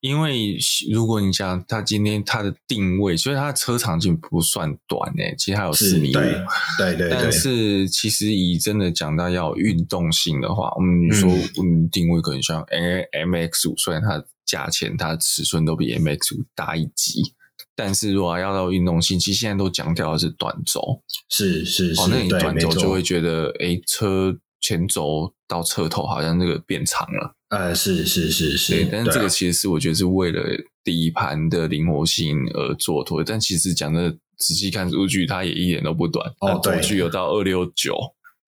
因为如果你讲它今天它的定位，所以它的车长径不算短诶，其实它有四米五，对对对。但是其实以真的讲到要有运动性的话，我们说嗯定位可能像 M X 五，虽然它价钱它的尺寸都比 M X 五大一级。但是如果要到运动性，其实现在都强调的是短轴，是是是，哦，那你短轴就会觉得，哎，车前轴到车头好像那个变长了。呃，是是是是，对，但是这个其实是我觉得是为了底盘的灵活性而做的，但其实讲的仔细看数据，它也一点都不短，哦对轴距有到二六九。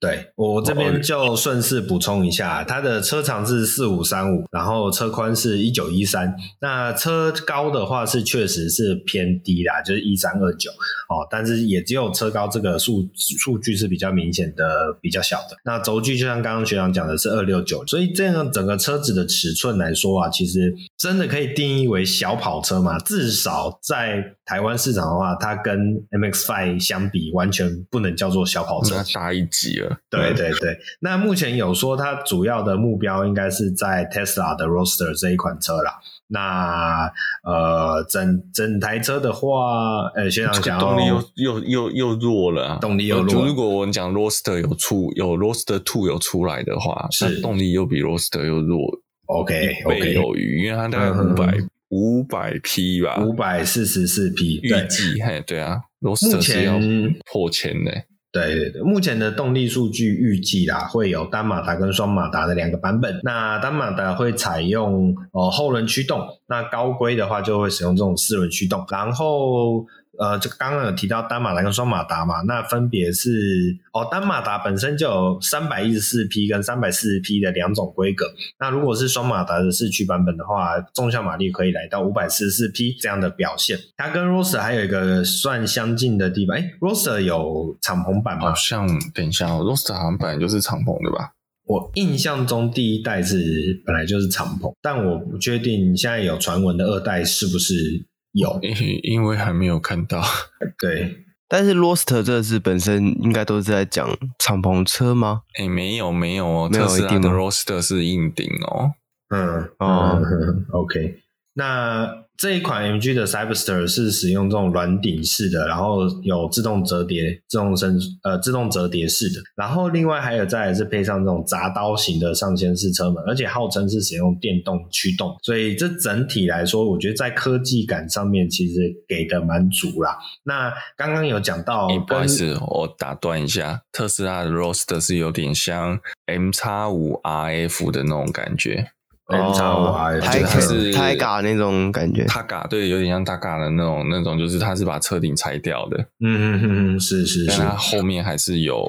对，我这边就顺势补充一下，它的车长是四五三五，然后车宽是一九一三，那车高的话是确实是偏低啦，就是一三二九哦，但是也只有车高这个数数据是比较明显的，比较小的。那轴距就像刚刚学长讲的是二六九，所以这样整个车子的尺寸来说啊，其实真的可以定义为小跑车吗，至少在台湾市场的话，它跟 MX Five 相比，完全不能叫做小跑车，那大一级了。对对对，那目前有说它主要的目标应该是在 Tesla 的 Roadster 这一款车啦。那呃，整整台车的话，呃，学长讲动力又又又又弱了、啊，动力又弱。就如果我们讲 Roadster 有出有 Roadster Two 有出来的话，是那动力又比 Roadster 又弱，OK 一倍有余，因为它大概五百五百匹吧，五百四十四匹，预计嘿，对啊是要破千呢。对对对，目前的动力数据预计啦，会有单马达跟双马达的两个版本。那单马达会采用呃后轮驱动，那高规的话就会使用这种四轮驱动。然后呃，就刚刚有提到单马达跟双马达嘛，那分别是哦，单马达本身就有三百一十四匹跟三百四十匹的两种规格。那如果是双马达的四驱版本的话，纵向马力可以来到五百四十四匹这样的表现。它跟 Roadster 还有一个算相近的地方，哎，Roadster 有敞篷版吗？好像等一下，Roadster 好像本来就是敞篷的吧？我印象中第一代是本来就是敞篷，但我不确定现在有传闻的二代是不是。有，因为还没有看到。对，但是 Roadster 这是本身应该都是在讲敞篷车吗？哎、欸，没有没有哦，没有一定的 Roadster 是硬顶哦。嗯哦，OK，那。这一款 MG 的 Cyberster 是使用这种软顶式的，然后有自动折叠、自动升呃自动折叠式的，然后另外还有再来是配上这种铡刀型的上掀式车门，而且号称是使用电动驱动，所以这整体来说，我觉得在科技感上面其实给的蛮足啦。那刚刚有讲到，不好意思，我打断一下，特斯拉的 Roadster 是有点像 mx 五 RF 的那种感觉。哦，它是 Targa 那种感觉，Targa 对，有点像 Targa 的那种那种，就是它是把车顶拆掉的，嗯嗯嗯，是是是，但它后面还是有，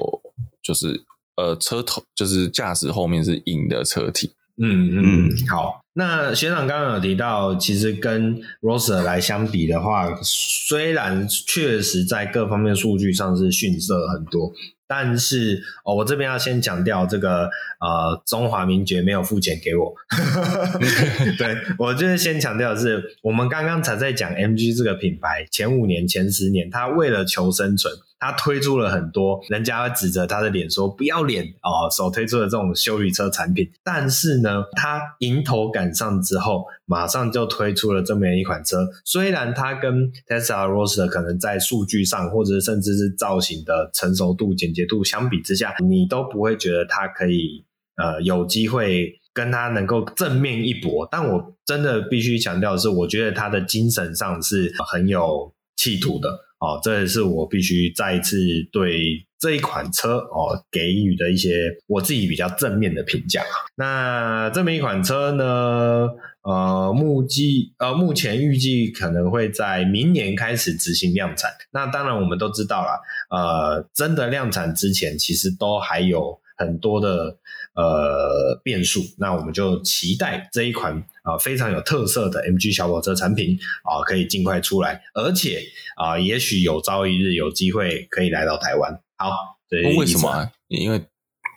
就是呃车头，就是驾驶后面是硬的车体，嗯嗯，好，那学长刚刚有提到，其实跟 Roadster 来相比的话，虽然确实在各方面数据上是逊色很多。但是哦，我这边要先强调这个呃，中华名爵没有付钱给我。对，我就是先强调的是，我们刚刚才在讲 MG 这个品牌，前五年、前十年，他为了求生存，他推出了很多人家会指着他的脸说不要脸哦，所推出的这种修理车产品。但是呢，他迎头赶赶上之后，马上就推出了这么一款车。虽然它跟 Tesla r o s t e r 可能在数据上，或者甚至是造型的成熟度、简洁度相比之下，你都不会觉得它可以呃有机会跟它能够正面一搏。但我真的必须强调的是，我觉得它的精神上是很有企图的哦。这也是我必须再一次对这一款车哦给予的一些我自己比较正面的评价。那这么一款车呢，呃，目计呃，目前预计可能会在明年开始执行量产。那当然，我们都知道啦，呃，真的量产之前，其实都还有很多的呃变数。那我们就期待这一款啊、呃、非常有特色的 MG 小跑车产品啊、呃，可以尽快出来，而且啊、呃，也许有朝一日有机会可以来到台湾。好，对，为什么、啊？因为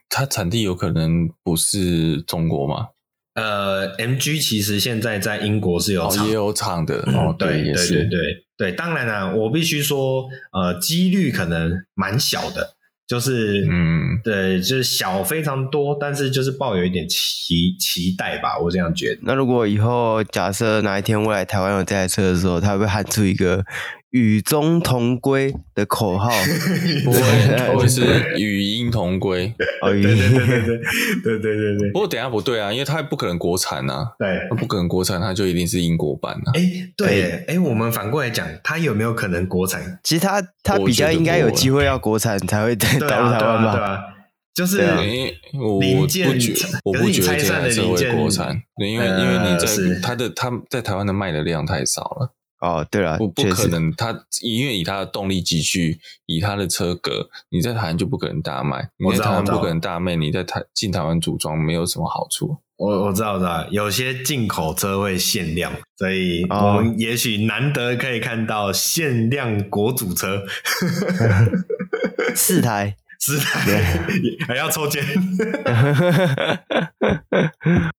它产地有可能不是中国吗？呃，MG 其实现在在英国是有厂、哦、也有厂的、嗯、哦，对对对对对，当然啦、啊，我必须说，呃，几率可能蛮小的，就是嗯，对，就是小非常多，但是就是抱有一点期期待吧，我这样觉得。那如果以后假设哪一天未来台湾有这台车的时候，它会不会喊出一个与中同归的口号，不会，不会是语音同归。哦，对对对对对对对对对。不过等下不对啊，因为它不可能国产啊。对，它不可能国产，它就一定是英国版啊。哎，对，哎，我们反过来讲，它有没有可能国产？其实它它比较应该有机会要国产才会导入台湾吧？对啊，就是零件，我不觉得，我不觉得这台车会国产，因为因为你在它的它在台湾的卖的量太少了。哦，对了，不不可能，它因为以它的动力级距，以它的车格，你在台湾就不可能大卖，你在台湾不可能大卖，你在台进台湾组装没有什么好处。我我知道，我知道，有些进口车会限量，所以我们也许难得可以看到限量国主车，四台，四台，还要抽签。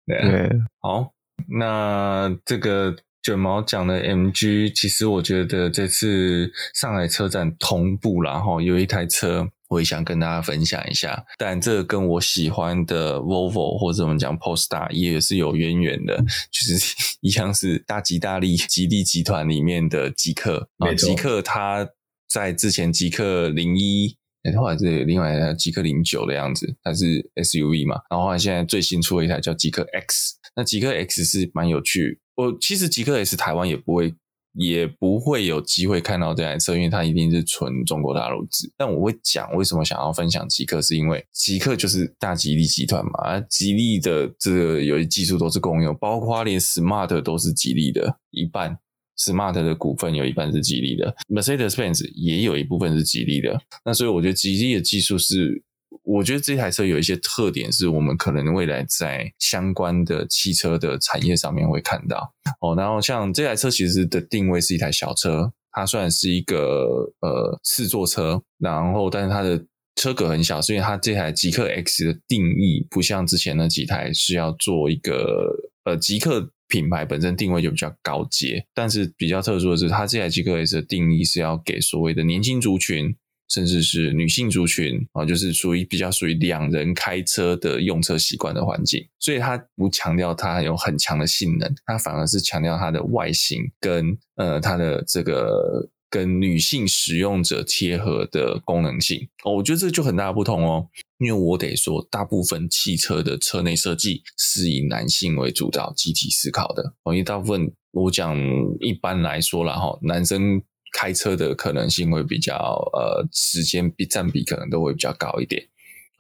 对，好，那这个。卷毛讲的 MG，其实我觉得这次上海车展同步，然后有一台车我也想跟大家分享一下，但这个跟我喜欢的 Volvo 或者我们讲 Polestar 也是有渊源的，就是 一样是大吉大利吉利集团里面的极客，啊，极客它在之前极客零一，后来是另外一台极客零九的样子，它是 SUV 嘛，然后后来现在最新出了一台叫极客 X，那极客 X 是蛮有趣。我其实极氪 X 台湾也不会，也不会有机会看到这台车，因为它一定是纯中国大陆制。但我会讲为什么想要分享极客，是因为极客就是大吉利集团嘛，而吉利的这个有些技术都是共用，包括连 Smart 都是吉利的一半，Smart 的股份有一半是吉利的，Mercedes-Benz 也有一部分是吉利的。那所以我觉得吉利的技术是。我觉得这台车有一些特点，是我们可能未来在相关的汽车的产业上面会看到哦。然后像这台车其实的定位是一台小车，它虽然是一个呃四座车，然后但是它的车格很小，所以它这台极氪 X 的定义不像之前那几台是要做一个呃极氪品牌本身定位就比较高阶，但是比较特殊的是，它这台极氪 X 的定义是要给所谓的年轻族群。甚至是女性族群啊，就是属于比较属于两人开车的用车习惯的环境，所以它不强调它有很强的性能，它反而是强调它的外形跟呃它的这个跟女性使用者贴合的功能性。哦，我觉得这就很大的不同哦，因为我得说，大部分汽车的车内设计是以男性为主导、集体思考的。哦，因为大部分我讲一般来说啦哈，男生。开车的可能性会比较呃，时间比占比可能都会比较高一点，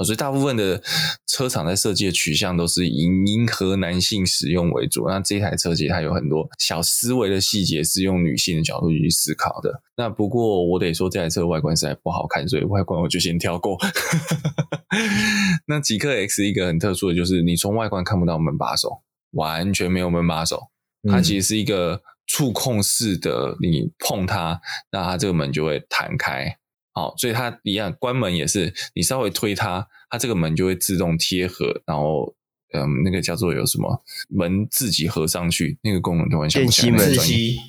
所以大部分的车厂在设计的取向都是以迎合男性使用为主。那这台车其实它有很多小思维的细节是用女性的角度去思考的。那不过我得说这台车外观实在不好看，所以外观我就先跳过。那极客 X 一个很特殊的就是你从外观看不到门把手，完全没有门把手，它其实是一个。触控式的，你碰它，那它这个门就会弹开。好，所以它一样关门也是，你稍微推它，它这个门就会自动贴合，然后嗯，那个叫做有什么门自己合上去，那个功能就很像电吸门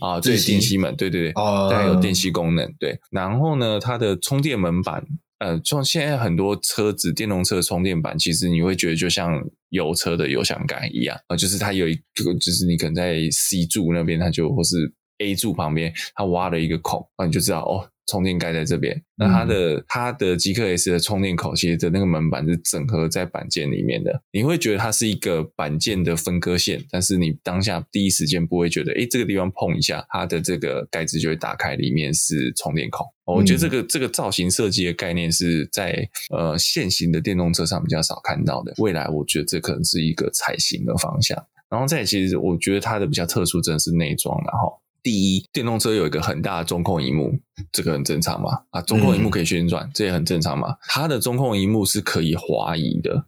啊，对，电吸门，对对对，哦，带有电吸功能，对。然后呢，它的充电门板。呃，像现在很多车子，电动车充电板，其实你会觉得就像油车的油箱盖一样啊，呃，就是它有一个，就是你可能在 C 柱那边，它就或是 A 柱旁边，它挖了一个孔，那，你就知道哦。充电盖在这边，那它的、嗯、它的极客 S 的充电口其实的那个门板是整合在板件里面的，你会觉得它是一个板件的分割线，但是你当下第一时间不会觉得，诶，这个地方碰一下，它的这个盖子就会打开，里面是充电口。我觉得这个这个造型设计的概念是在呃现行的电动车上比较少看到的，未来我觉得这可能是一个采行的方向。然后再其实我觉得它的比较特殊，真的是内装，然后。第一，电动车有一个很大的中控荧幕，这个很正常嘛？啊，中控荧幕可以旋转，嗯、这也很正常嘛？它的中控荧幕是可以滑移的，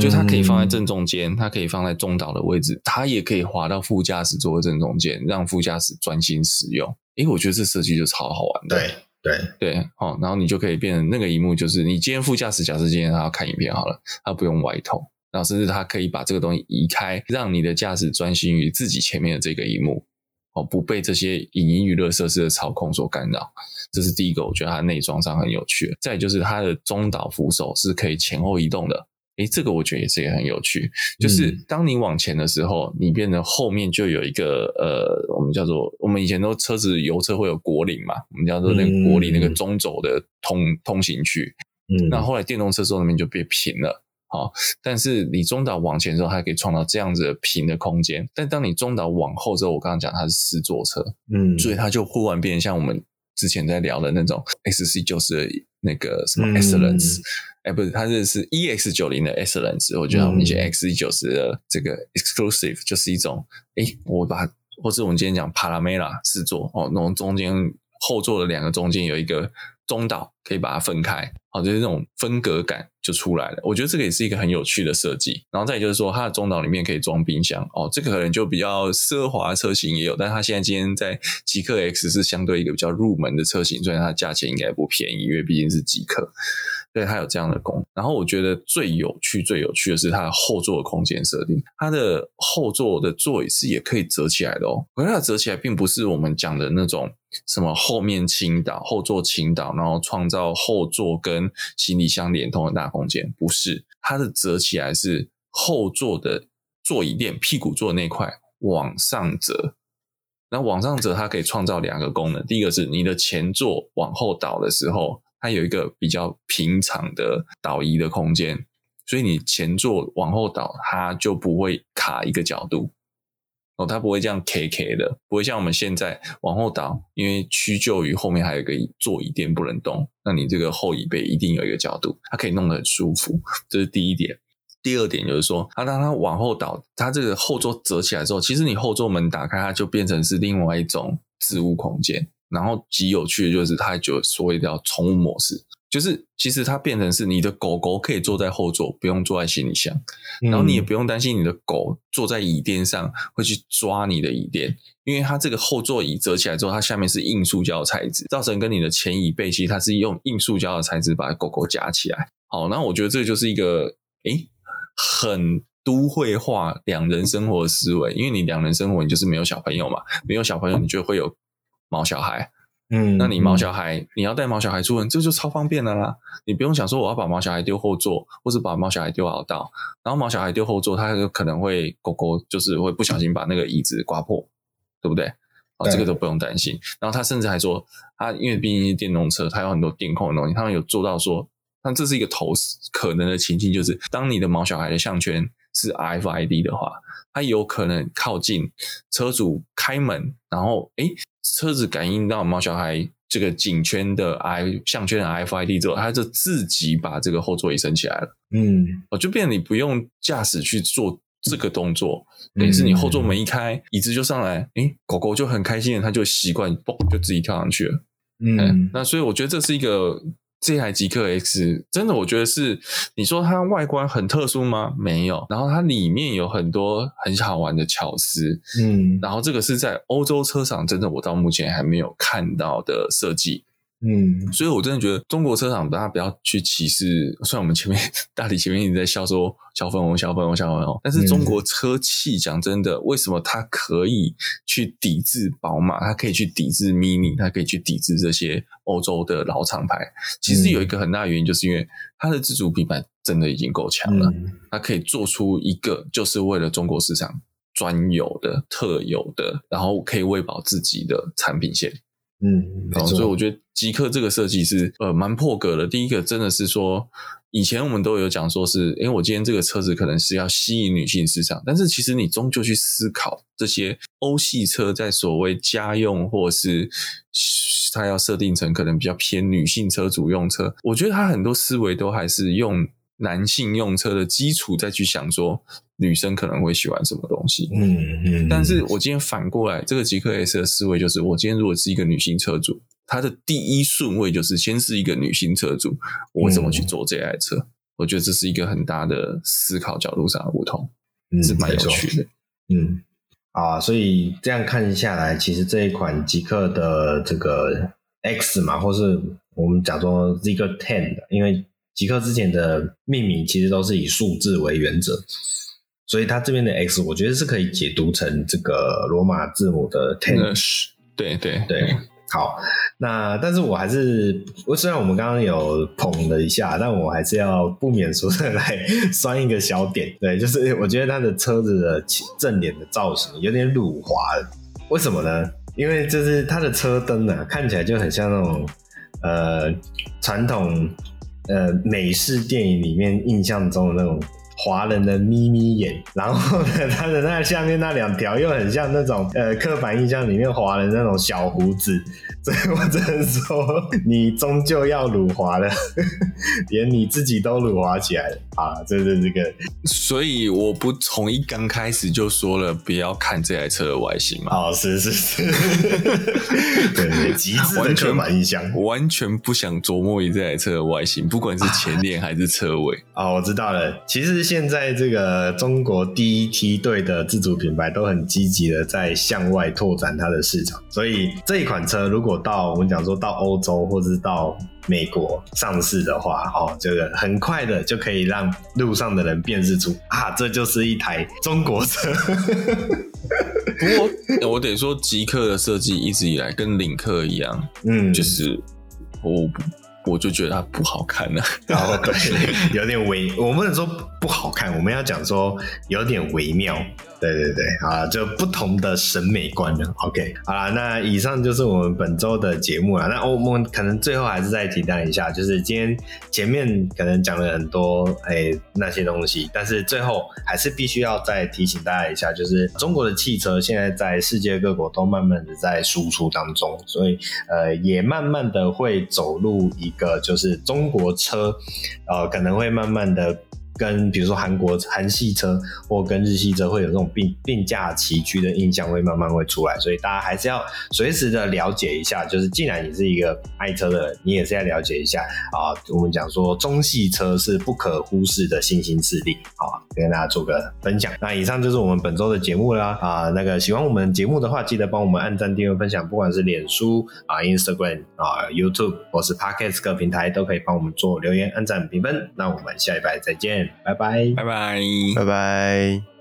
就它可以放在正中间，它可以放在中岛的位置，它也可以滑到副驾驶座的正中间，让副驾驶专心使用。诶，我觉得这设计就超好玩的。对对对，好、哦，然后你就可以变成那个荧幕，就是你今天副驾驶假设今天他要看影片好了，他不用歪头，然后甚至他可以把这个东西移开，让你的驾驶专心于自己前面的这个荧幕。不被这些影音娱乐设施的操控所干扰，这是第一个。我觉得它内装上很有趣。再就是它的中岛扶手是可以前后移动的，诶，这个我觉得也是也很有趣，就是当你往前的时候，你变得后面就有一个呃，我们叫做我们以前都车子油车会有国领嘛，我们叫做那个国领那个中轴的通通行区，嗯，那后来电动车之后那边就变平了。好，但是你中岛往前之后，它可以创造这样子的平的空间。但当你中岛往后之后，我刚刚讲它是四座车，嗯，所以它就忽然变成像我们之前在聊的那种 XC 九十的那个什么 Excellence，哎、嗯，欸、不是，它这是 EX 九零的 Excellence。我觉得我们以前 XC 九十的这个 Exclusive 就是一种，哎、欸，我把，或是我们今天讲 Panamera 四座哦，那种中间后座的两个中间有一个中岛，可以把它分开，好，就是这种分隔感。就出来了，我觉得这个也是一个很有趣的设计。然后再就是说，它的中岛里面可以装冰箱哦，这个可能就比较奢华车型也有，但它现在今天在极客 X 是相对一个比较入门的车型，所以它价钱应该不便宜，因为毕竟是极客。对，它有这样的功。然后我觉得最有趣、最有趣的是它的后座的空间设定。它的后座的座椅是也可以折起来的哦。可是它折起来并不是我们讲的那种什么后面倾倒、后座倾倒，然后创造后座跟行李箱连通的大空间。不是，它的折起来是后座的座椅垫、屁股座那块往上折。那往上折，它可以创造两个功能。第一个是你的前座往后倒的时候。它有一个比较平常的倒移的空间，所以你前座往后倒，它就不会卡一个角度哦，它不会这样 K K 的，不会像我们现在往后倒，因为屈就于后面还有个座椅垫不能动，那你这个后椅背一定有一个角度，它可以弄得很舒服，这是第一点。第二点就是说，它当它往后倒，它这个后座折起来之后，其实你后座门打开，它就变成是另外一种置物空间。然后极有趣的就是，它就所谓叫宠物模式，就是其实它变成是你的狗狗可以坐在后座，不用坐在行李箱，然后你也不用担心你的狗坐在椅垫上会去抓你的椅垫，因为它这个后座椅折起来之后，它下面是硬塑胶材质，造成跟你的前椅背其实它是用硬塑胶的材质把狗狗夹起来。好，那我觉得这就是一个诶很都会化两人生活的思维，因为你两人生活，你就是没有小朋友嘛，没有小朋友，你就会有。毛小孩，嗯，那你毛小孩，你要带毛小孩出门，这就超方便的啦。你不用想说我要把毛小孩丢后座，或者把毛小孩丢好道，然后毛小孩丢后座，它有可能会狗狗就是会不小心把那个椅子刮破，对不对？啊，这个都不用担心。然后他甚至还说，他因为毕竟是电动车，它有很多电控的东西，他们有做到说，但这是一个头可能的情境，就是当你的毛小孩的项圈是 RFID 的话，它有可能靠近车主开门，然后诶车子感应到猫小孩这个颈圈的 I 项圈的 RFID 之后，它就自己把这个后座椅升起来了。嗯，哦，就变你不用驾驶去做这个动作，等于是你后座门一开，椅子就上来，诶，狗狗就很开心的，它就习惯，嘣，就自己跳上去了。嗯，那所以我觉得这是一个。这台极氪 X 真的，我觉得是你说它外观很特殊吗？没有，然后它里面有很多很好玩的巧思，嗯，然后这个是在欧洲车厂真的我到目前还没有看到的设计。嗯，所以我真的觉得中国车厂大家不要去歧视。虽然我们前面大体前面一直在笑说小粉红、小粉红、小粉红，但是中国车企讲真的，为什么它可以去抵制宝马？它可以去抵制 Mini，它可以去抵制这些欧洲的老厂牌？其实有一个很大的原因，就是因为它的自主品牌真的已经够强了，它可以做出一个就是为了中国市场专有的、特有的，然后可以喂饱自己的产品线。嗯，好，所以我觉得极客这个设计是呃蛮破格的。第一个真的是说，以前我们都有讲说是，因为我今天这个车子可能是要吸引女性市场，但是其实你终究去思考这些欧系车在所谓家用或是它要设定成可能比较偏女性车主用车，我觉得它很多思维都还是用男性用车的基础再去想说。女生可能会喜欢什么东西？嗯嗯，但是我今天反过来，这个极客 S 的思维就是，我今天如果是一个女性车主，她的第一顺位就是先是一个女性车主，我怎么去做这台车？嗯、我觉得这是一个很大的思考角度上的不同，嗯，是蛮有趣的。嗯，啊，所以这样看下来，其实这一款极客的这个 X 嘛，或是我们讲说 Zeekr 10的，因为极客之前的命名其实都是以数字为原则。所以它这边的 X，我觉得是可以解读成这个罗马字母的 ten，对对对。好，那但是我还是，我虽然我们刚刚有捧了一下，但我还是要不免俗的来酸一个小点，对，就是我觉得它的车子的正脸的造型有点辱华了，为什么呢？因为就是它的车灯啊，看起来就很像那种呃传统呃美式电影里面印象中的那种。华人的眯眯眼，然后呢，他的那下面那两条又很像那种呃刻板印象里面华人那种小胡子，所以 我只能说你终究要辱华了，连你自己都辱华起来了啊！这是这个，所以我不从一刚开始就说了不要看这台车的外形嘛？哦，是是是，对对，极致的刻板印象，完全不想琢磨于这台车的外形，不管是前脸还是车尾啊、哦，我知道了，其实。现在这个中国第一梯队的自主品牌都很积极的在向外拓展它的市场，所以这一款车如果到我们讲说到欧洲或者是到美国上市的话，哦，这个很快的就可以让路上的人辨识出啊，这就是一台中国车。不过我得说，极客的设计一直以来跟领克一样，嗯，就是我。我就觉得它不好看了，然后对，有点微，我不能说不好看，我们要讲说有点微妙。对对对，啊，就不同的审美观了。OK，好啦，那以上就是我们本周的节目了。那我们可能最后还是再提到一下，就是今天前面可能讲了很多哎、那些东西，但是最后还是必须要再提醒大家一下，就是中国的汽车现在在世界各国都慢慢的在输出当中，所以呃也慢慢的会走入一个就是中国车呃可能会慢慢的。跟比如说韩国韩系车或跟日系车会有这种并并驾齐驱的印象会慢慢会出来，所以大家还是要随时的了解一下。就是既然你是一个爱车的人，你也是要了解一下啊。我们讲说中系车是不可忽视的新兴势力，好，跟大家做个分享。那以上就是我们本周的节目啦啊。那个喜欢我们节目的话，记得帮我们按赞、订阅、分享，不管是脸书啊、Instagram 啊、YouTube 或是 Podcast 各平台都可以帮我们做留言、按赞、评分。那我们下一拜再见。拜拜，拜拜，拜拜。